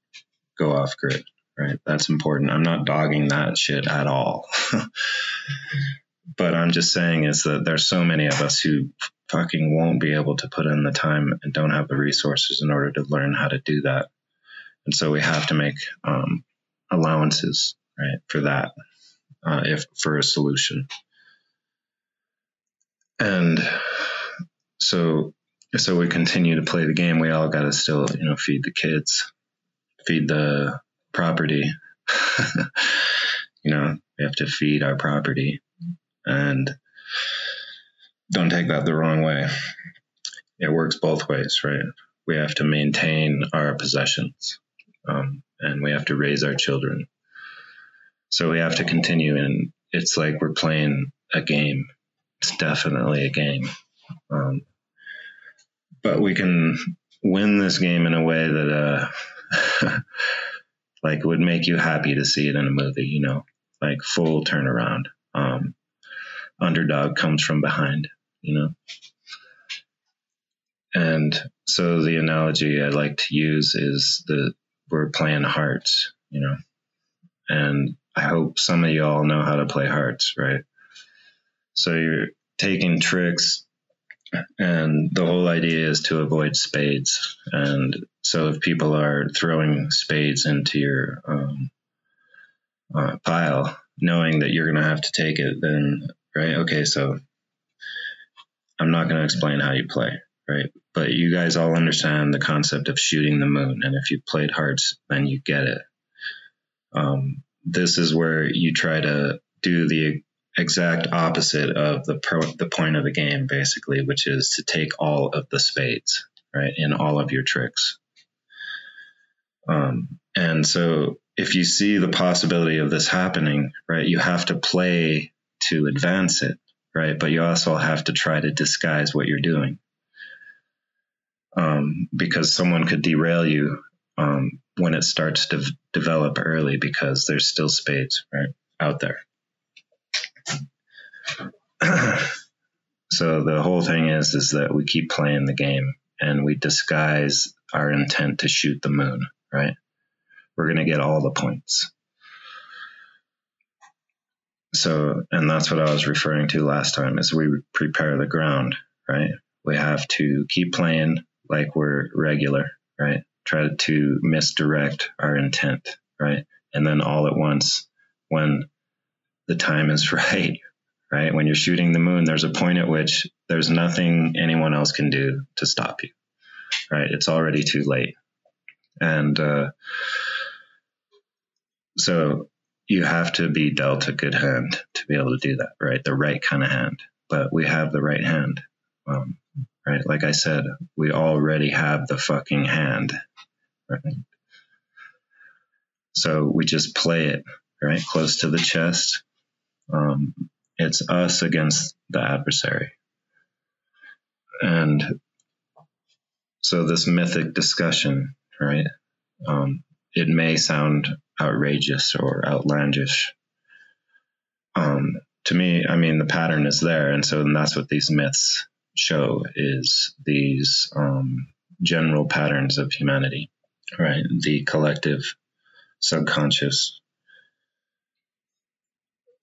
go off grid, right? That's important. I'm not dogging that shit at all. [LAUGHS] but I'm just saying is that there's so many of us who fucking won't be able to put in the time and don't have the resources in order to learn how to do that. And so we have to make um, allowances, right, for that, uh, if for a solution. And so, so we continue to play the game. We all got to still, you know, feed the kids, feed the property. [LAUGHS] you know, we have to feed our property, and don't take that the wrong way. It works both ways, right? We have to maintain our possessions um, and we have to raise our children. So we have to continue, and it's like we're playing a game. It's definitely a game. Um, but we can win this game in a way that, uh, [LAUGHS] like, would make you happy to see it in a movie, you know, like full turnaround. Um, underdog comes from behind you know? And so the analogy I like to use is that we're playing hearts, you know? And I hope some of y'all know how to play hearts, right? So you're taking tricks, and the whole idea is to avoid spades. And so if people are throwing spades into your um, uh, pile, knowing that you're going to have to take it, then, right? Okay, so I'm not going to explain how you play, right? But you guys all understand the concept of shooting the moon. And if you played hearts, then you get it. Um, this is where you try to do the exact opposite of the pro, the point of the game, basically, which is to take all of the spades, right, in all of your tricks. Um, and so, if you see the possibility of this happening, right, you have to play to advance it right? But you also have to try to disguise what you're doing. Um, because someone could derail you um, when it starts to v- develop early because there's still spades right out there. [CLEARS THROAT] so the whole thing is is that we keep playing the game and we disguise our intent to shoot the moon, right? We're going to get all the points. So, and that's what I was referring to last time is we prepare the ground, right? We have to keep playing like we're regular, right? Try to misdirect our intent right? And then all at once, when the time is [LAUGHS] right, right? When you're shooting the moon, there's a point at which there's nothing anyone else can do to stop you, right? It's already too late. And uh, so you have to be dealt a good hand to be able to do that, right? The right kind of hand. But we have the right hand, um, right? Like I said, we already have the fucking hand, right? So we just play it, right? Close to the chest. Um, it's us against the adversary. And so this mythic discussion, right? Um, it may sound outrageous or outlandish. Um, to me, I mean, the pattern is there, and so and that's what these myths show is these um, general patterns of humanity, right? The collective subconscious.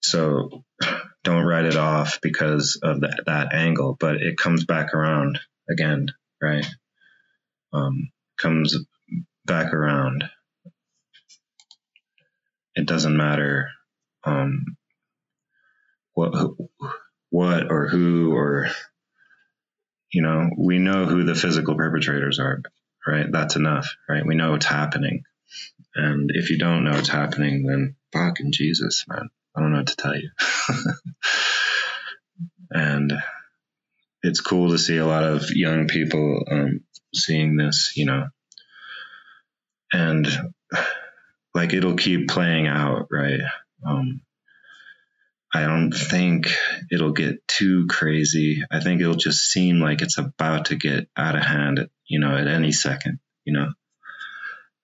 So don't write it off because of that, that angle, but it comes back around again, right? Um, comes back around. It doesn't matter um, what what or who or you know we know who the physical perpetrators are, right? That's enough, right? We know what's happening, and if you don't know what's happening, then fucking Jesus, man, I don't know what to tell you. [LAUGHS] and it's cool to see a lot of young people um, seeing this, you know, and like it'll keep playing out, right? Um, I don't think it'll get too crazy. I think it'll just seem like it's about to get out of hand, you know, at any second, you know.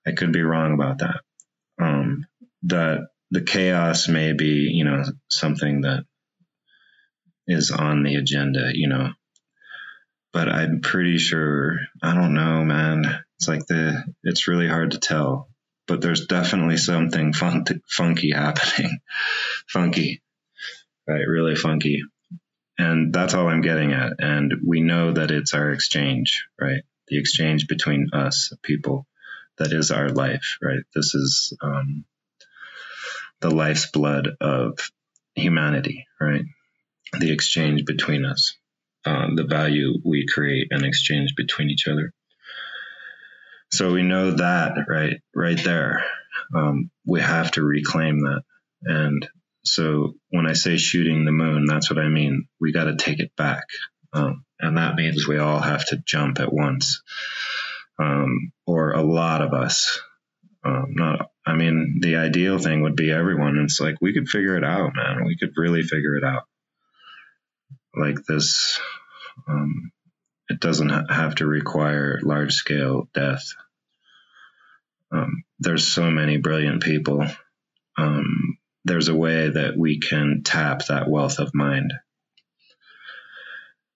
I could be wrong about that. Um, that the chaos may be, you know, something that is on the agenda, you know. But I'm pretty sure, I don't know, man. It's like the, it's really hard to tell. But there's definitely something fun- funky happening. [LAUGHS] funky, right? Really funky. And that's all I'm getting at. And we know that it's our exchange, right? The exchange between us, people. That is our life, right? This is um, the life's blood of humanity, right? the exchange between us, uh, the value we create and exchange between each other. So we know that right, right there. Um, we have to reclaim that. And so when I say shooting the moon, that's what I mean. We got to take it back. Um, and that means we all have to jump at once. Um, or a lot of us. Um, not, I mean, the ideal thing would be everyone. It's like we could figure it out, man. We could really figure it out like this, um, it doesn't have to require large scale death. Um, there's so many brilliant people. Um, there's a way that we can tap that wealth of mind.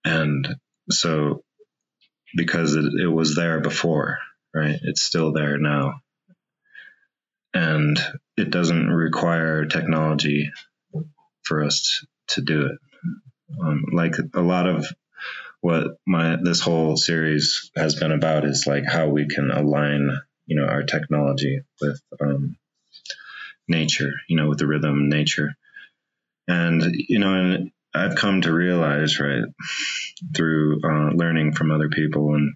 And so, because it, it was there before, right? It's still there now. And it doesn't require technology for us to do it. Um, like a lot of what my this whole series has been about is like how we can align, you know, our technology with um, nature, you know, with the rhythm nature. And you know, and I've come to realize, right, through uh, learning from other people and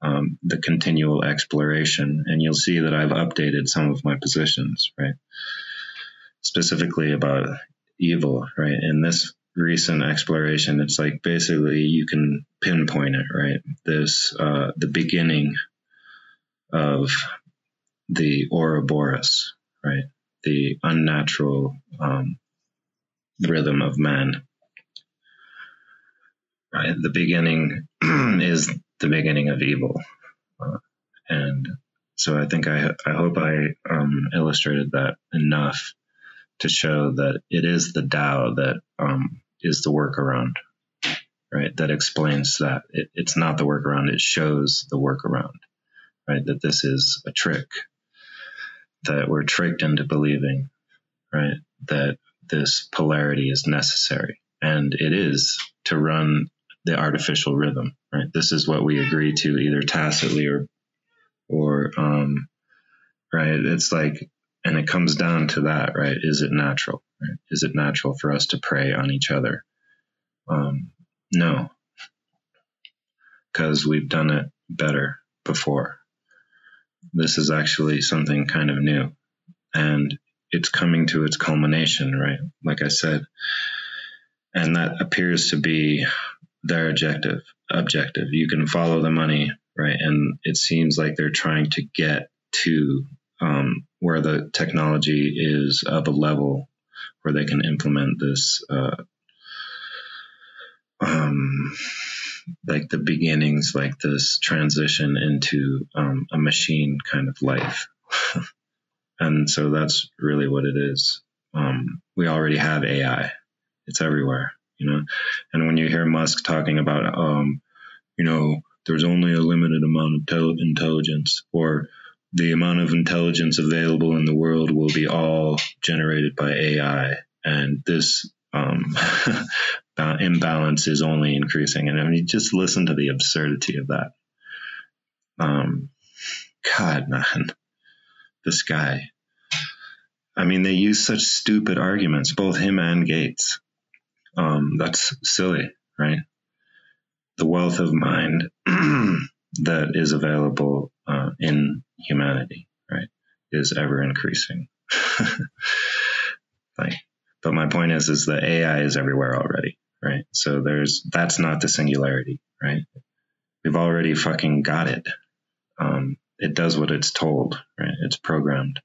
um, the continual exploration, and you'll see that I've updated some of my positions, right, specifically about evil, right. In this recent exploration, it's like basically you can pinpoint it, right? This, uh, the beginning of the Ouroboros, right? The unnatural um, rhythm of man. Right? The beginning [CLEARS THROAT] is the beginning of evil. Uh, and so I think I, I hope I um, illustrated that enough to show that it is the Tao that um, is the workaround, right? That explains that it, it's not the workaround; it shows the workaround, right? That this is a trick, that we're tricked into believing, right? That this polarity is necessary, and it is to run the artificial rhythm, right? This is what we agree to either tacitly or, or, um, right? It's like and it comes down to that, right? Is it natural? Right? Is it natural for us to prey on each other? Um, no, because we've done it better before. This is actually something kind of new, and it's coming to its culmination, right? Like I said, and that appears to be their objective. Objective. You can follow the money, right? And it seems like they're trying to get to um, where the technology is of a level where they can implement this, uh, um, like the beginnings, like this transition into um, a machine kind of life. [LAUGHS] and so that's really what it is. Um, we already have AI; it's everywhere, you know. And when you hear Musk talking about, um, you know, there's only a limited amount of tel- intelligence, or the amount of intelligence available in the world will be all generated by AI, and this um, [LAUGHS] imbalance is only increasing. And I mean, just listen to the absurdity of that. Um, God, man, this guy. I mean, they use such stupid arguments, both him and Gates. Um, that's silly, right? The wealth of mind [CLEARS THROAT] that is available uh, in humanity, right, is ever increasing. [LAUGHS] like, but my point is, is that AI is everywhere already, right? So there's that's not the singularity, right? We've already fucking got it. Um, it does what it's told, right? It's programmed.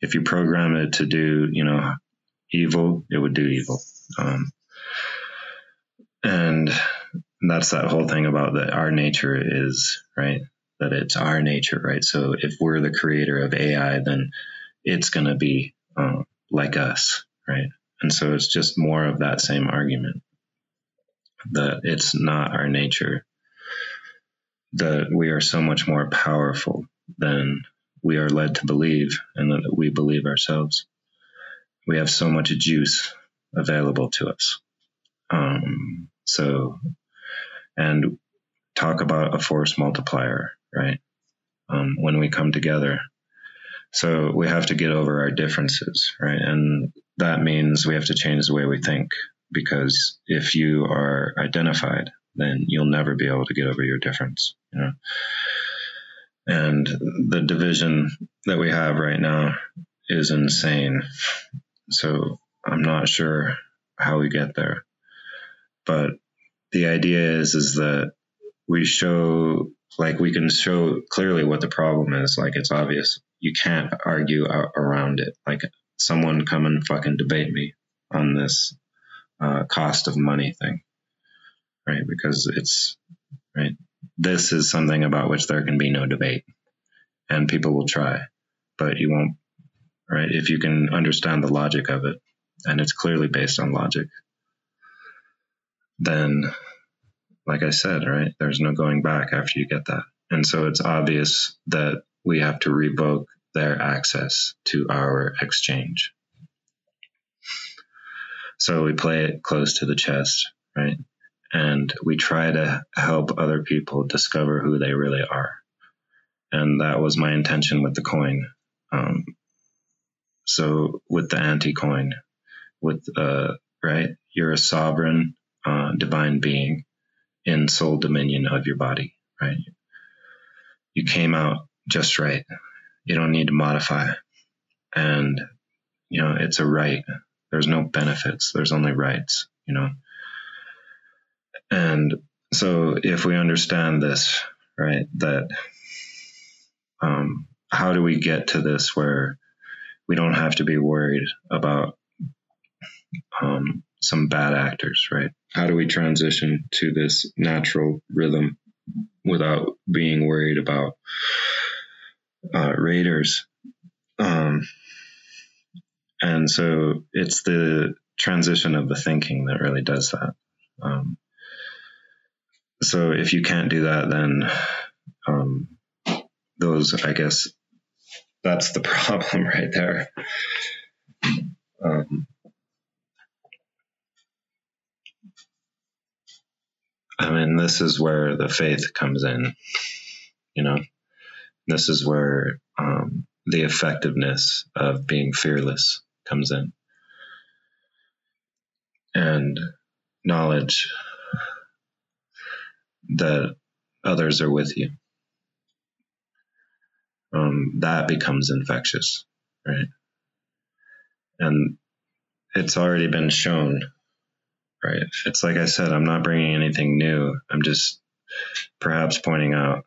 If you program it to do, you know, evil, it would do evil. Um, and that's that whole thing about that our nature is right? That it's our nature right? So if we're the creator of ai then it's going to be uh, like us right? And so it's just more of that same argument. That it's not our nature. That we are so much more powerful than we are led to believe and that we believe ourselves. We have so much juice available to us um, so and talk about a force multiplier, right? Um, when we come together. So we have to get over our differences, right? And that means we have to change the way we think because if you are identified, then you'll never be able to get over your difference, you know? And the division that we have right now is insane. So I'm not sure how we get there. But the idea is is that we show like we can show clearly what the problem is. Like it's obvious. You can't argue around it. Like someone come and fucking debate me on this uh, cost of money thing right? Because it's right this is something about which there can be no debate and people will try but you won't right? If you can understand the logic of it and it's clearly based on logic then, like I said, right, there's no going back after you get that. And so it's obvious that we have to revoke their access to our exchange. So we play it close to the chest, right? And we try to help other people discover who they really are. And that was my intention with the coin. Um, so with the anti coin, with, uh, right, you're a sovereign uh, divine being in sole dominion of your body, right? You came out just right. You don't need to modify. And, you know, it's a right. There's no benefits. There's only rights, you know? And so if we understand this, right, that, um, how do we get to this where we don't have to be worried about um, some bad actors, right? How do we transition to this natural rhythm without being worried about uh, raiders? Um, and so it's the transition of the thinking that really does that. Um, so if you can't do that, then um, those, I guess, that's the [LAUGHS] problem right there. Um, I mean, this is where the faith comes in. You know, this is where um, the effectiveness of being fearless comes in. And knowledge that others are with you. Um, that becomes infectious, right? And it's already been shown, right? It's like I said, I'm not bringing anything new. I'm just perhaps pointing out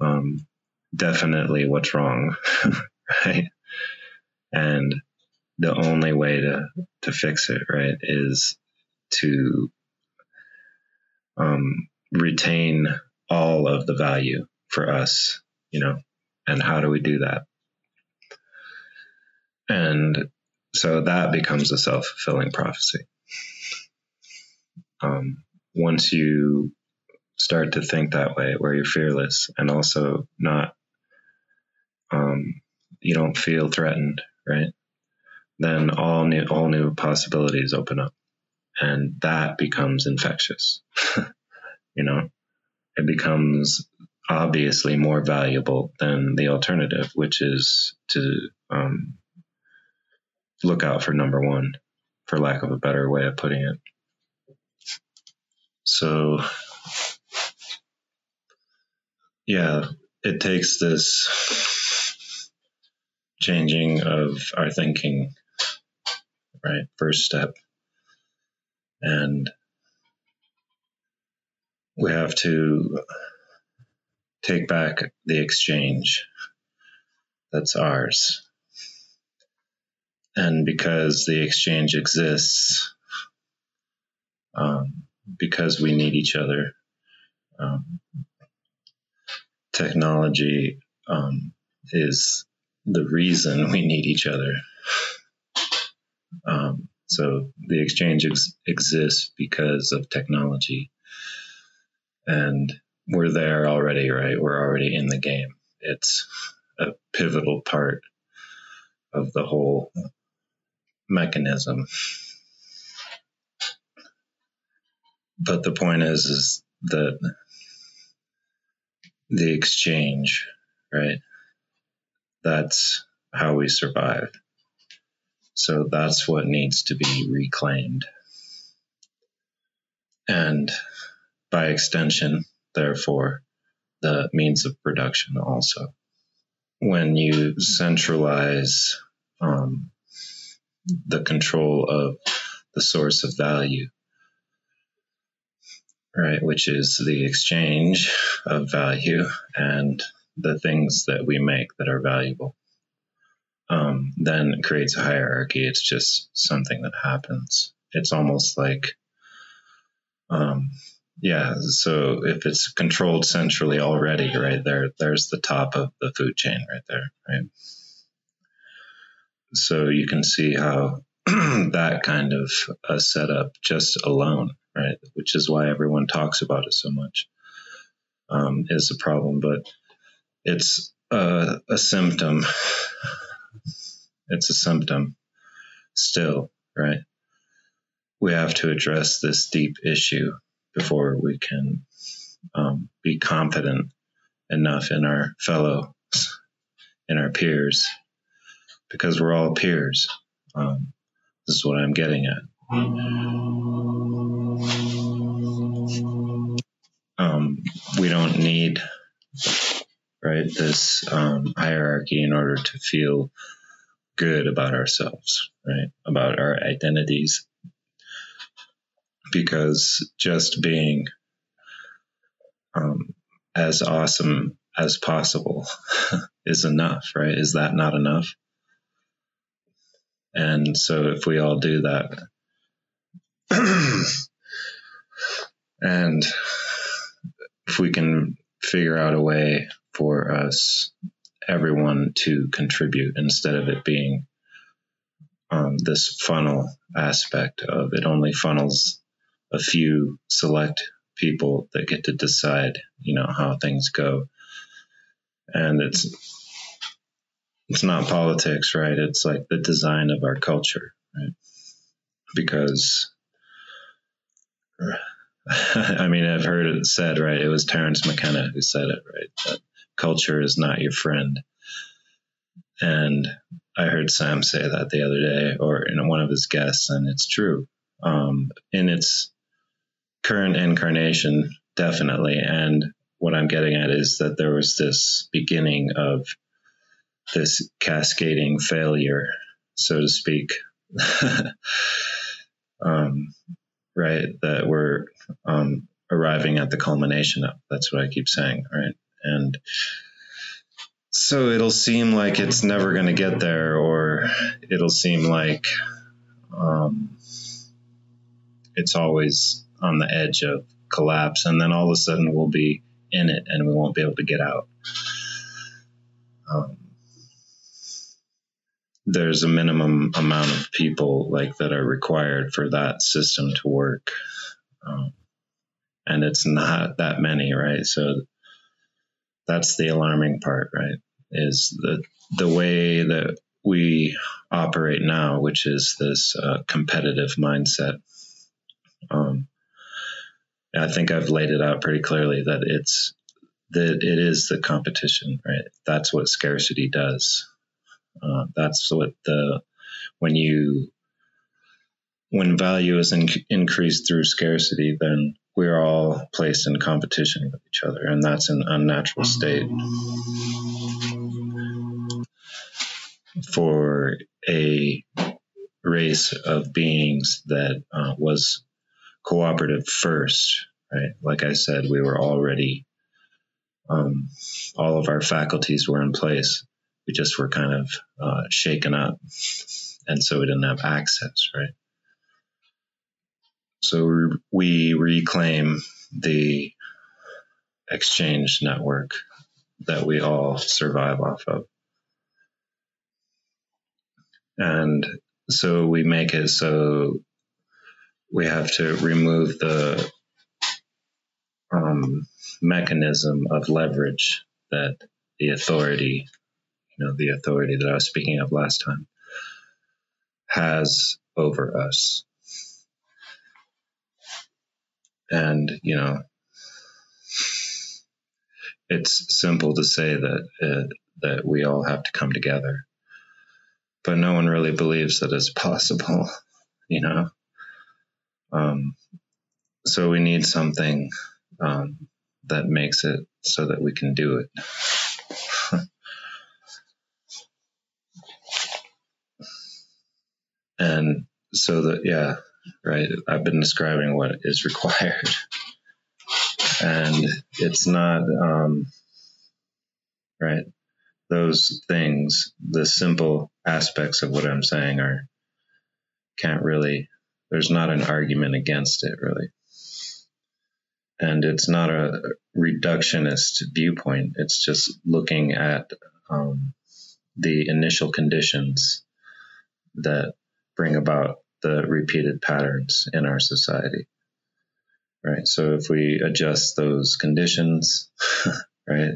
um, definitely what's wrong, [LAUGHS] right? And the only way to to fix it, right, is to um, retain all of the value for us, you know, and how do we do that? And so that becomes a self fulfilling prophecy. Um, once you start to think that way, where you're fearless and also not, um, you don't feel threatened, right? Then all new, all new possibilities open up, and that becomes infectious. [LAUGHS] you know, it becomes obviously more valuable than the alternative, which is to um, look out for number one, for lack of a better way of putting it. So, yeah, it takes this changing of our thinking, right? First step. And we have to take back the exchange that's ours. And because the exchange exists, um, because we need each other, um, technology um, is the reason we need each other. Um, so the exchange ex- exists because of technology. And we're there already, right? We're already in the game. It's a pivotal part of the whole mechanism. But the point is, is that the exchange, right? That's how we survive. So that's what needs to be reclaimed. And by extension, therefore, the means of production also. When you centralize um, the control of the source of value, right, which is the exchange of value and the things that we make that are valuable, um, then it creates a hierarchy. It's just something that happens. It's almost like um, yeah. So if it's controlled centrally already, right there, there's the top of the food chain right there, right? So you can see how [CLEARS THROAT] that kind of a setup just alone, right, which is why everyone talks about it so much, um, is a problem. But it's a, a symptom. [SIGHS] It's a symptom still, right? We have to address this deep issue before we can um, be confident enough in our fellows, in our peers, because we're all peers. Um, this is what I'm getting at. Um, we don't need right this um, hierarchy in order to feel good about ourselves, right? About our identities because just being um, as awesome as possible [LAUGHS] is enough, right? Is that not enough? And so if we all do that, [CLEARS THROAT] and if we can figure out a way for us, everyone to contribute instead of it being um, this funnel aspect of it only funnels a few select people that get to decide, you know, how things go. And it's it's not politics, right? It's like the design of our culture, right? Because [LAUGHS] I mean, I've heard it said, right? It was Terence McKenna who said it, right? That culture is not your friend. and I heard Sam say that the other day, or in one of his guests, and it's true. Um, in its current incarnation, definitely. And what I'm getting at is that there was this beginning of this cascading failure, so to speak. [LAUGHS] um, right? That we're um, arriving at the culmination of. That's what I keep saying, right? And so it'll seem like it's never going to get there, or it'll seem like um, it's always on the edge of collapse, and then all of a sudden we'll be in it and we won't be able to get out. Um, there's a minimum amount of people like that are required for that system to work, um, and it's not that many, right? So that's the alarming part, right? Is the the way that we operate now, which is this uh, competitive mindset. Um, I think I've laid it out pretty clearly that it's that it is the competition, right? That's what scarcity does. Uh, that's what the when you when value is in, increased through scarcity, then we're all placed in competition with each other, and that's an unnatural state. For a race of beings that uh, was cooperative first, right? Like I said, we were already, um, all of our faculties were in place. We just were kind of uh, shaken up, and so we didn't have access, right? So we reclaim the exchange network that we all survive off of. And so we make it so we have to remove the um, mechanism of leverage that the authority, you know, the authority that I was speaking of last time, has over us. And, you know, it's simple to say that uh, that we all have to come together, but no one really believes that it's [LAUGHS] possible, you know. Um, so we need something um, that makes it so that we can do it. And so that yeah, right. I've been describing what is required, and it's not um, right. Those things, the simple aspects of what I'm saying, are can't really there's not an argument against it really. And it's not a reductionist viewpoint. It's just looking at um, the initial conditions that bring about the repeated patterns in our society. Right. So if we adjust those conditions, [LAUGHS] right,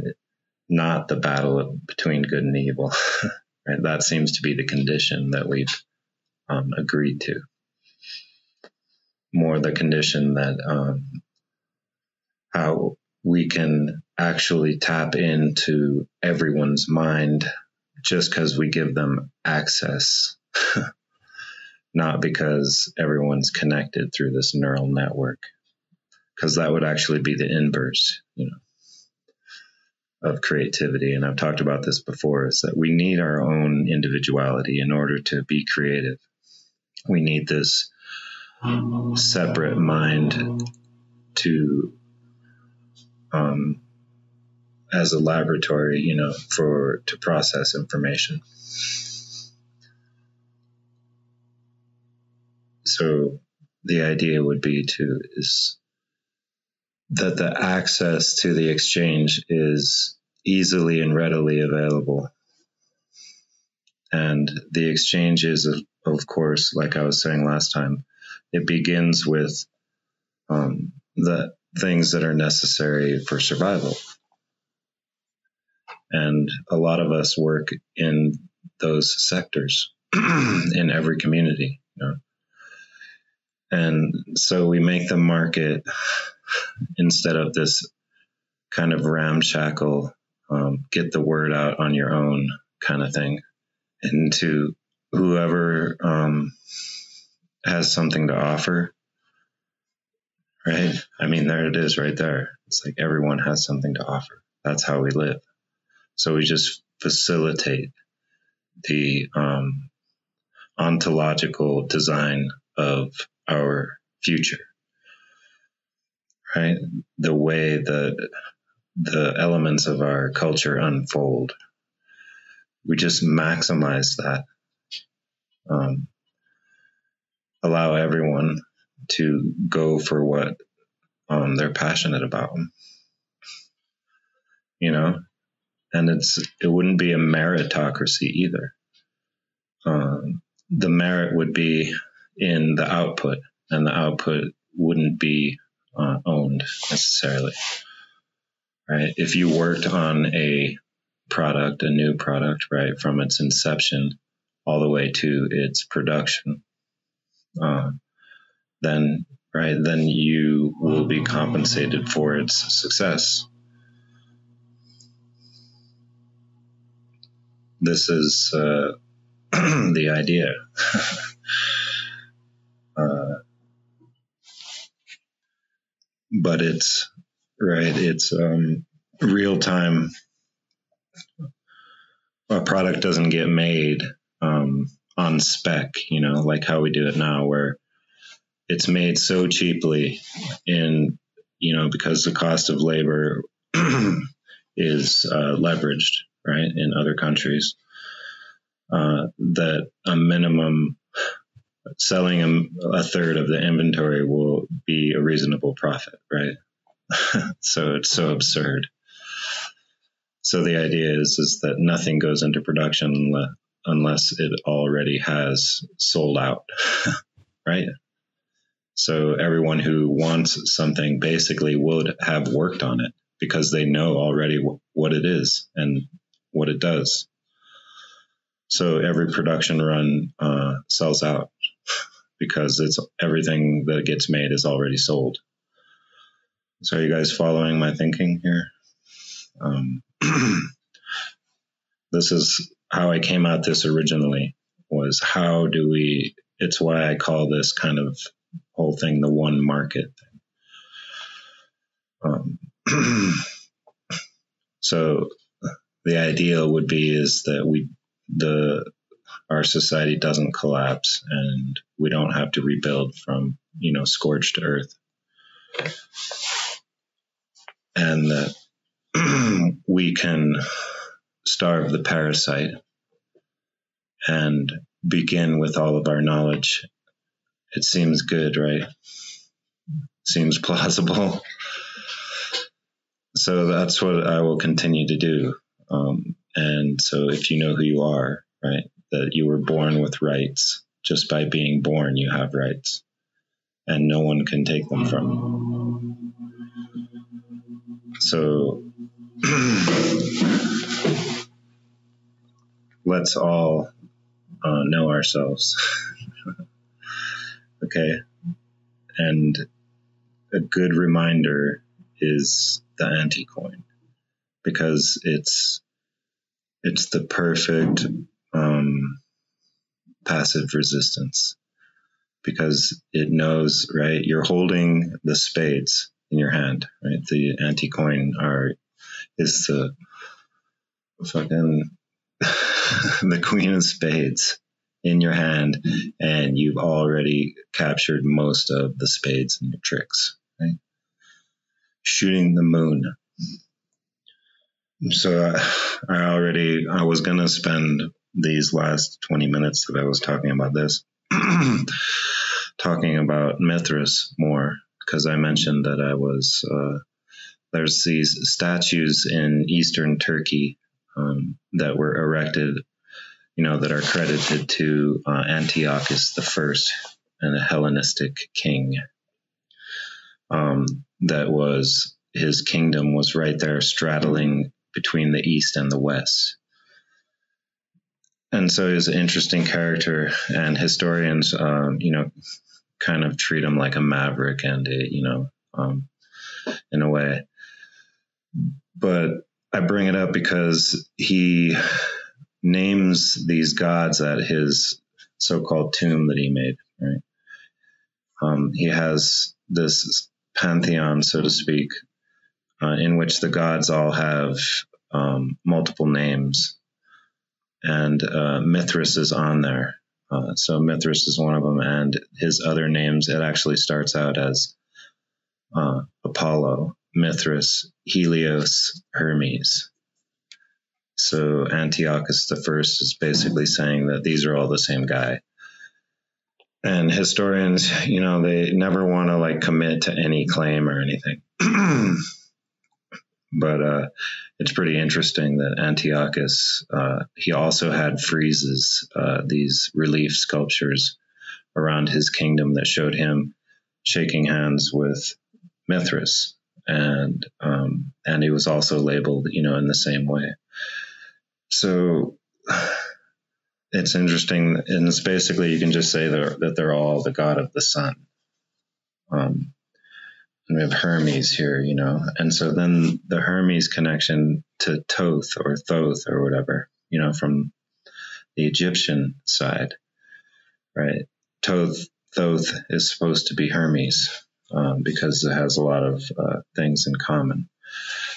not the battle between good and evil, [LAUGHS] right, that seems to be the condition that we've um, agreed to more the condition that um, how we can actually tap into everyone's mind just because we give them access, [LAUGHS] not because everyone's connected through this neural network, because that would actually be the inverse, you know, of creativity. And I've talked about this before: is that we need our own individuality in order to be creative. We need this separate mind to um, as a laboratory, you know, for to process information. So the idea would be to is that the access to the exchange is easily and readily available. And the exchange is, of, of course, like I was saying last time, it begins with um, the things that are necessary for survival. And a lot of us work in those sectors [CLEARS THROAT] in every community. You know? And so we make the market instead of this kind of ramshackle, um, get the word out on your own kind of thing. into whoever um, has something to offer. Right? I mean, there it is right there. It's like everyone has something to offer. That's how we live. So we just facilitate the um, ontological design of our future. Right? The way that the elements of our culture unfold. We just maximize that. Um, allow everyone to go for what um, they're passionate about. You know, and it's it wouldn't be a meritocracy either. Um, the merit would be in the output, and the output wouldn't be uh, owned necessarily. Right? If you worked on a product, a new product, right, from its inception all the way to its production, uh, then right, then you will be compensated for its success. This is uh, [CLEARS THROAT] the idea. [LAUGHS] uh, but it's right. It's um, real time. A product doesn't get made um, on spec, you know, like how we do it now, where it's made so cheaply and you know, because the cost of labor [CLEARS THROAT] is uh, leveraged, right, in other countries uh, that a minimum selling a, a, third of the inventory will be a reasonable profit, right? [LAUGHS] so it's so absurd. So the idea is is that nothing goes into production unless it already has sold out, [LAUGHS] right? So everyone who wants something basically would have worked on it because they know already what it is and what it does. So every production run uh, sells out because it's everything that gets made is already sold. So are you guys following my thinking here? Um, [CLEARS THROAT] this is how I came at this originally was how do we it's why I call this kind of whole thing the one market. Um, [CLEARS THROAT] so the idea would be is that we the our society doesn't collapse and we don't have to rebuild from you know scorched earth. And that [CLEARS THROAT] we can starve the parasite and begin with all of our knowledge. It seems good right? Seems plausible. [LAUGHS] So that's what i will continue to do. Um, and so if you know who you are, right, that you were born with rights, just by being born, you have rights, and no one can take them from you. So [CLEARS THROAT] let's all uh, know ourselves. [LAUGHS] okay. And a good reminder is the anti coin because it's it's the perfect um, passive resistance because it knows right you're holding the spades in your hand right? The anti coin are is the fucking [LAUGHS] the queen of spades in your hand and you've already captured most of the spades in your tricks right? Shooting the moon. So I already I was gonna spend these last 20 minutes that I was talking about this [CLEARS THROAT] talking about Mithras more because I mentioned that I was uh, there's these statues in eastern Turkey um, that were erected, you know, that are credited to uh, Antiochus the First, and a Hellenistic king. Um, that was his kingdom was right there straddling between the East and the West. And so he's an interesting character, and historians, um, you know, kind of treat him like a maverick and a, you know, um, in a way. But I bring it up because he names these gods at his so-called tomb that he made. Right? Um, he has this pantheon, so to speak, uh, in which the gods all have um, multiple names, and uh, Mithras is on there. Uh, so Mithras is one of them, and his other names. It actually starts out as uh, Apollo, Mithras, Helios, Hermes. So Antiochus the First is basically saying that these are all the same guy. And historians, you know, they never want to like commit to any claim or anything. [CLEARS THROAT] but uh, it's pretty interesting that Antiochus, uh, he also had friezes, uh, these relief sculptures around his kingdom that showed him shaking hands with Mithras, and um, and he was also labeled, you know, in the same way. So [SIGHS] it's interesting, and it's basically you can just say that they're all the god of the sun. Um, we have Hermes here, you know, and so then the Hermes connection to Toth or Thoth or whatever, you know, from the Egyptian side, right? Toth, Thoth is supposed to be Hermes um, because it has a lot of uh, things in common.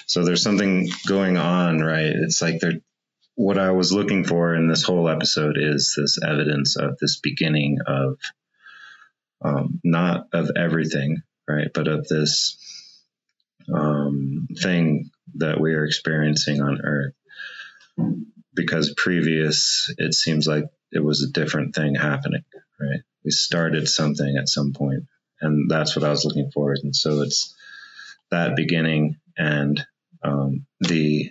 So there's something going on, right? It's like they're what I was looking for in this whole episode is this evidence of this beginning of um, not of everything, right, but of this um, thing that we are experiencing on Earth. Because previous, it seems like it was a different thing happening, right? We started something at some point, and that's what I was looking for. And so it's that beginning and um, the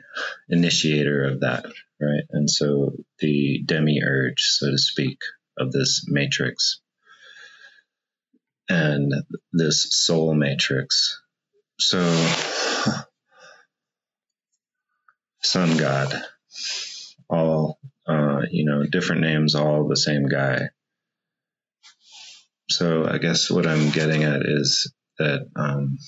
initiator of that, right? And so the demiurge, so to speak, of this matrix and this soul matrix. So, [SIGHS] sun god, all, uh, you know, different names, all the same guy. So I guess what I'm getting at is that, um,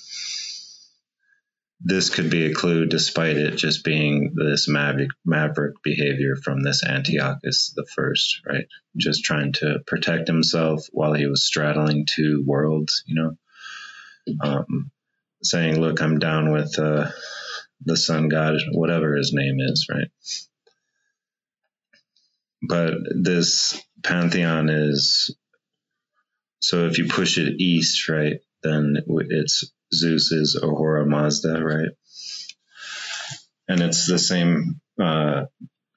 this could be a clue despite it just being this maverick, maverick behavior from this Antiochus the first, right? Just trying to protect himself while he was straddling two worlds, you know, um, saying, look, I'm down with uh, the sun god, whatever his name is, right? But this pantheon is so if you push it east, right, then it's Zeus is Ahura Mazda, right? And it's the same uh,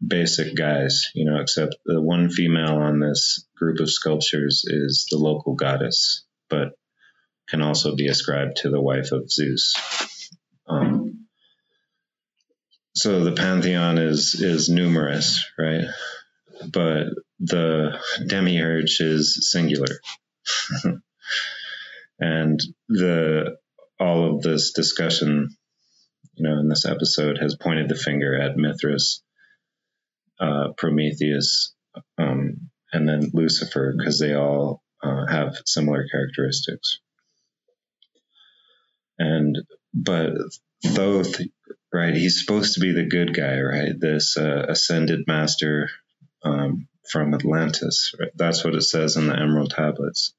basic guys, you know, except the one female on this group of sculptures is the local goddess, but can also be ascribed to the wife of Zeus. Um, so the pantheon is is numerous, right? But the demiurge is singular. [LAUGHS] and the all of this discussion, you know, in this episode has pointed the finger at Mithras, uh, Prometheus, um, and then Lucifer because they all uh, have similar characteristics. And but Thoth, right? He's supposed to be the good guy, right? This uh, ascended master um, from Atlantis. Right? That's what it says in the Emerald Tablets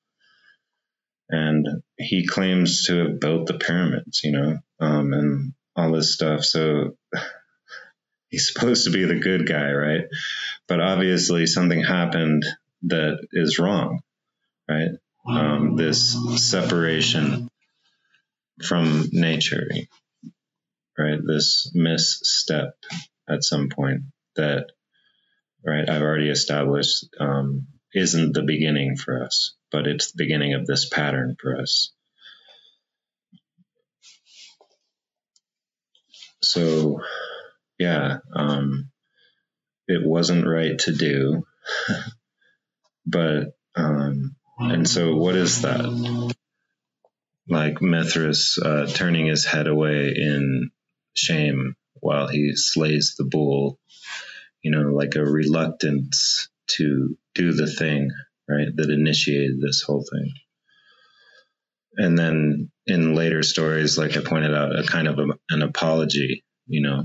and he claims to have built the pyramids, you know, um, and all this stuff. So [LAUGHS] he's supposed to be the good guy, right? But obviously something happened that is wrong, right? Um, this separation from nature, right? This misstep at some point that, right, I've already established um, isn't the beginning for us but it's the beginning of this pattern for us. So, yeah, um, it wasn't right to do, [LAUGHS] but, um, and so what is that? Like Mithras uh, turning his head away in shame while he slays the bull, you know, like a reluctance to do the thing right, that initiated this whole thing. And then in later stories, like I pointed out, a kind of a, an apology, you know,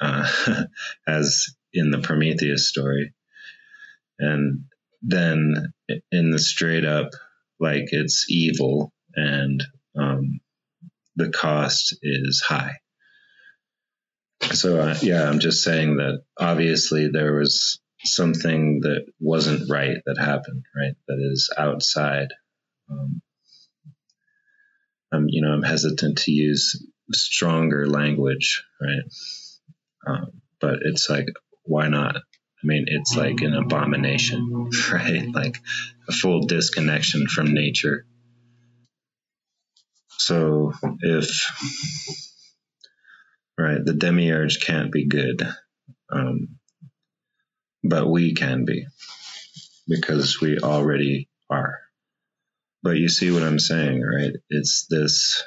uh, [LAUGHS] as in the Prometheus story. And then in the straight up, like it's evil and um, the cost is high. So, uh, yeah, I'm just saying that obviously there was something that wasn't right that happened, right? That is outside. Um, I'm, you know, I'm hesitant to use stronger language, right? Um, but it's like, why not? I mean, it's like an abomination, [LAUGHS] right? Like a full disconnection from nature. So if, right, the demiurge can't be good, um, but we can be because we already are. But you see what I'm saying, right? It's this,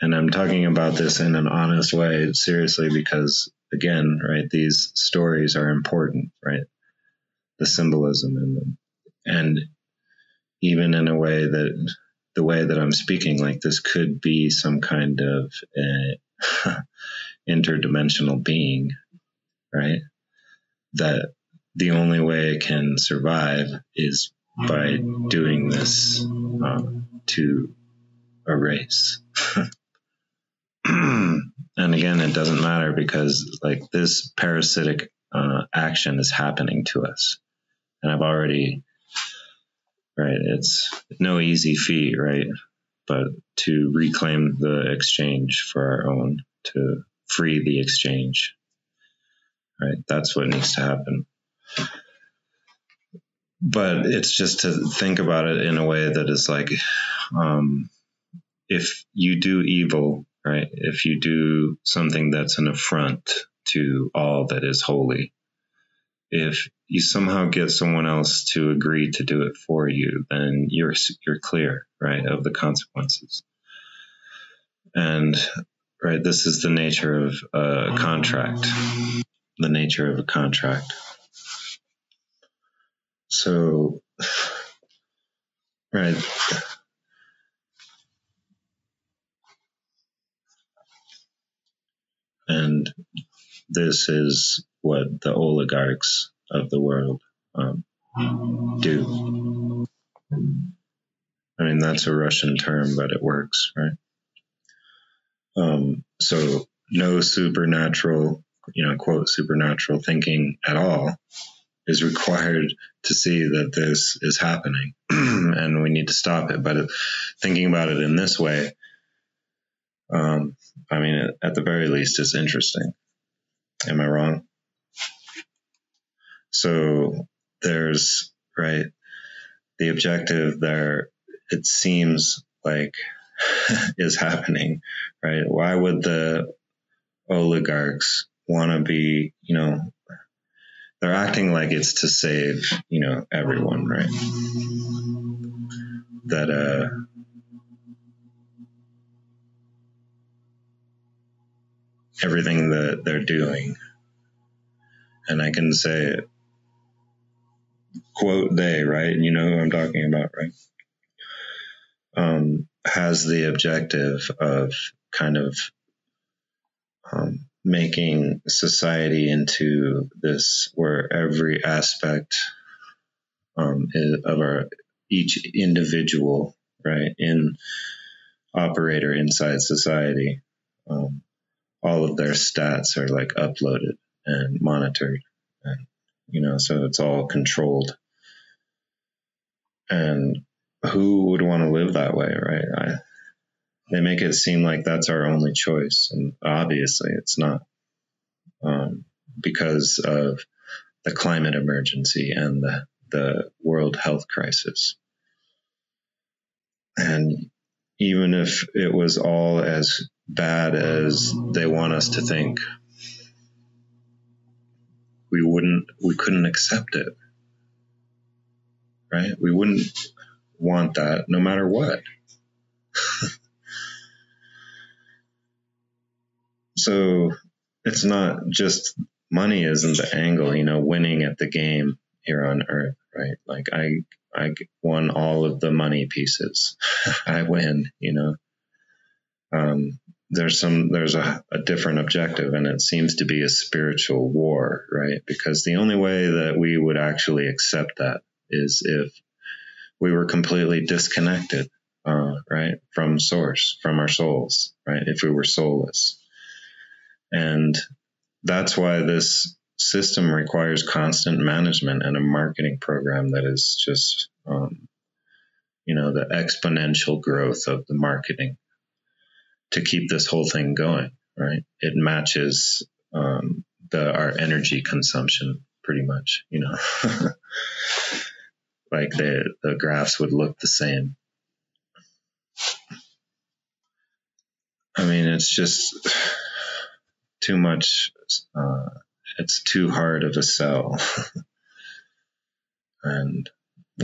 and I'm talking about this in an honest way, seriously, because again, right, these stories are important, right? The symbolism in them. And even in a way that the way that I'm speaking, like this could be some kind of eh, [LAUGHS] interdimensional being, right? That the only way it can survive is by doing this um, to a race. [CLEARS THROAT] and again, it doesn't matter because like this parasitic uh, action is happening to us, and I've already right. It's no easy feat, right? But to reclaim the exchange for our own, to free the exchange, right? That's what needs to happen but it's just to think about it in a way that is like um, if you do evil right if you do something that's an affront to all that is holy if you somehow get someone else to agree to do it for you then you're you're clear right of the consequences. And right this is the nature of a contract. The nature of a contract so, [SIGHS] right. And this is what the oligarchs of the world um, do. I mean, that's a Russian term, but it works, right? Um, so, no supernatural, you know, quote, supernatural thinking at all is required to see that this is happening [CLEARS THROAT] and we need to stop it. But thinking about it in this way, um, I mean, at the very least, it's interesting. Am I wrong? So there's, right, the objective there, it seems like [LAUGHS] is happening, right? Why would the oligarchs want to be, you know, they're acting like it's to save, you know, everyone, right? That uh everything that they're doing and I can say quote they, right? And you know who I'm talking about, right? Um, has the objective of kind of um, making society into this where every aspect um, of our each individual right in operator inside society um, all of their stats are like uploaded and monitored and you know so it's all controlled. And who would want to live that way right they make it seem like that's our only choice, and obviously it's not, um, because of the climate emergency and the the world health crisis. And even if it was all as bad as they want us to think, we wouldn't, we couldn't accept it. Right? We wouldn't want that no matter what. [LAUGHS] So it's not just money isn't the angle, you know, winning at the game here on earth, right? Like I, I won all of the money pieces. [LAUGHS] I win, you know. Um, there's some there's a, a different objective and it seems to be a spiritual war right because the only way that we would actually accept that is if we were completely disconnected uh, right from source from our souls right if we were soulless and that's why this system requires constant management and a marketing program that is just um, you know the exponential growth of the marketing to keep this whole thing going, right? It matches um, the our energy consumption pretty much, you know. [LAUGHS] like the the graphs would look the same. I mean, it's just too much. Uh, it's too hard of a sell, [LAUGHS] and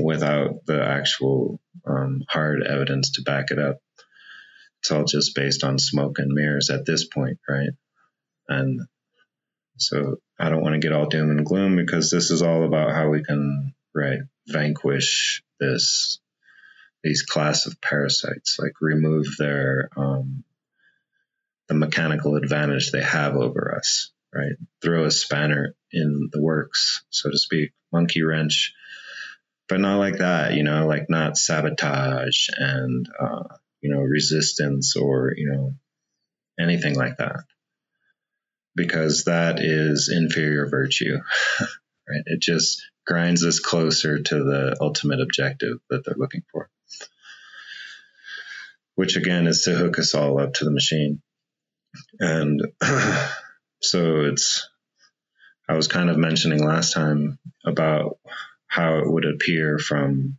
without the actual um, hard evidence to back it up it's all just based on smoke and mirrors at this point, right? And so I don't want to get all doom and gloom because this is all about how we can, right, vanquish this these class of parasites, like remove their um, the mechanical advantage they have over us, right? Throw a spanner in the works, so to speak, monkey wrench, but not like that, you know, like not sabotage and uh, you know, resistance or, you know, anything like that. Because that is inferior virtue, [LAUGHS] right? It just grinds us closer to the ultimate objective that they're looking for. Which again is to hook us all up to the machine. And [CLEARS THROAT] so it's, I was kind of mentioning last time about how it would appear from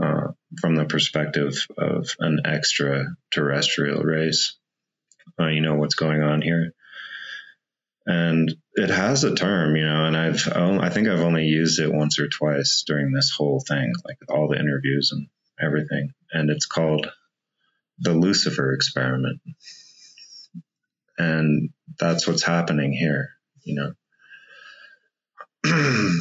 uh, from the perspective of an extraterrestrial race. Uh, you know what's going on here, and it has a term, you know, and I've I think I've only used it once or twice during this whole thing, like all the interviews and everything, and it's called the Lucifer experiment, and that's what's happening here, you know, [CLEARS THROAT]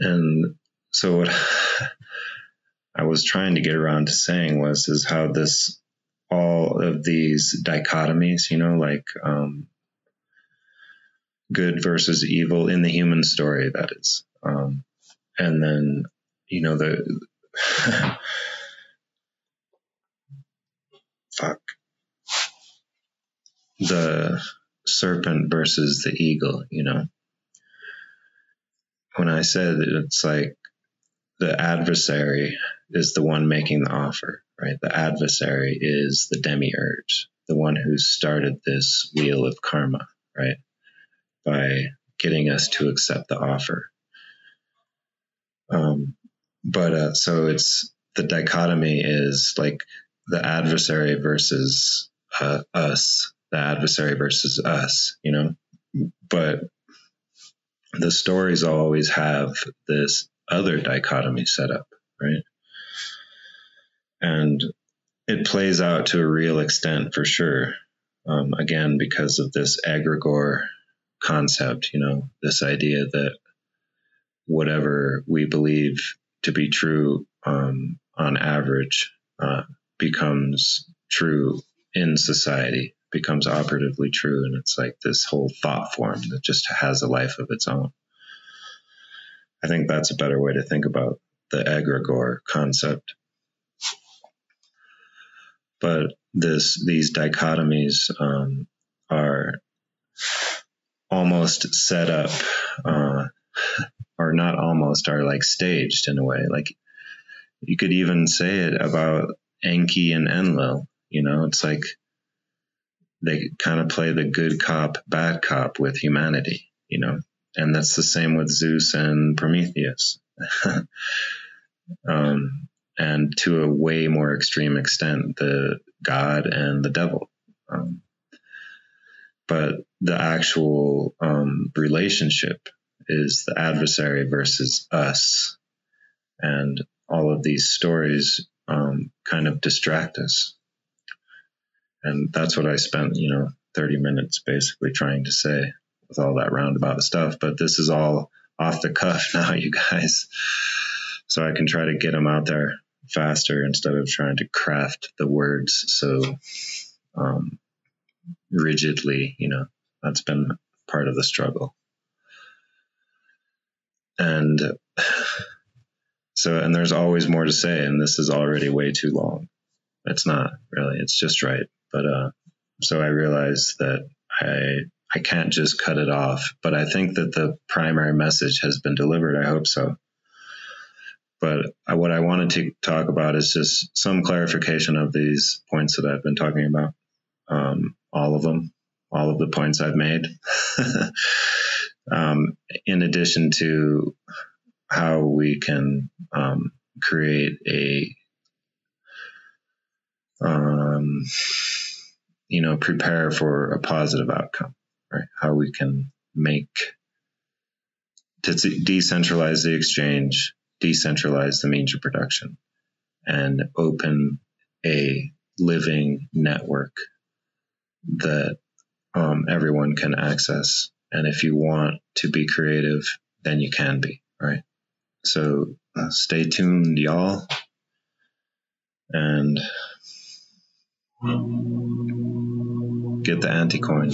and so what [SIGHS] I was trying to get around to saying was is how this all of these dichotomies, you know, like um, good versus evil in the human story, that is, um, and then you know the [SIGHS] fuck the serpent versus the eagle, you know. When I said it's like the adversary is the one making the offer, right? The adversary is the demiurge, the one who started this wheel of karma, right? By getting us to accept the offer. Um, but uh, so it's the dichotomy is like the adversary versus uh, us, the adversary versus us, you know. But the stories always have this other dichotomy set up, right? and it plays out to a real extent for sure. Um, again, because of this egregore concept, you know, this idea that whatever we believe to be true um, on average uh, becomes true in society, becomes operatively true. And it's like this whole thought form that just has a life of its own. I think that's a better way to think about the egregore concept but this these dichotomies um, are almost set up uh, or not almost are like staged in a way like you could even say it about Enki and Enlil you know it's like they kind of play the good cop bad cop with humanity you know and that's the same with Zeus and Prometheus [LAUGHS] um, and to a way more extreme extent, the God and the devil. Um, but the actual um, relationship is the adversary versus us. And all of these stories um, kind of distract us. And that's what I spent, you know, 30 minutes basically trying to say with all that roundabout stuff. But this is all off the cuff [LAUGHS] now, you guys. So I can try to get them out there faster instead of trying to craft the words so um, rigidly. You know, that's been part of the struggle. And [SIGHS] so, and there's always more to say, and this is already way too long. It's not really, it's just right. But, uh, so I realized that I, I can't just cut it off, but I think that the primary message has been delivered. I hope so. But what I wanted to talk about is just some clarification of these points that I've been talking about. Um, all of them, all of the points I've made. [LAUGHS] um, in addition to how we can um, create a um, you know prepare for a positive outcome right how we can make to decentralize the exchange decentralize the means of production and open a living network that um, everyone can access. And if you want to be creative, then you can be, right? So uh, stay tuned, y'all. And get the anti coin.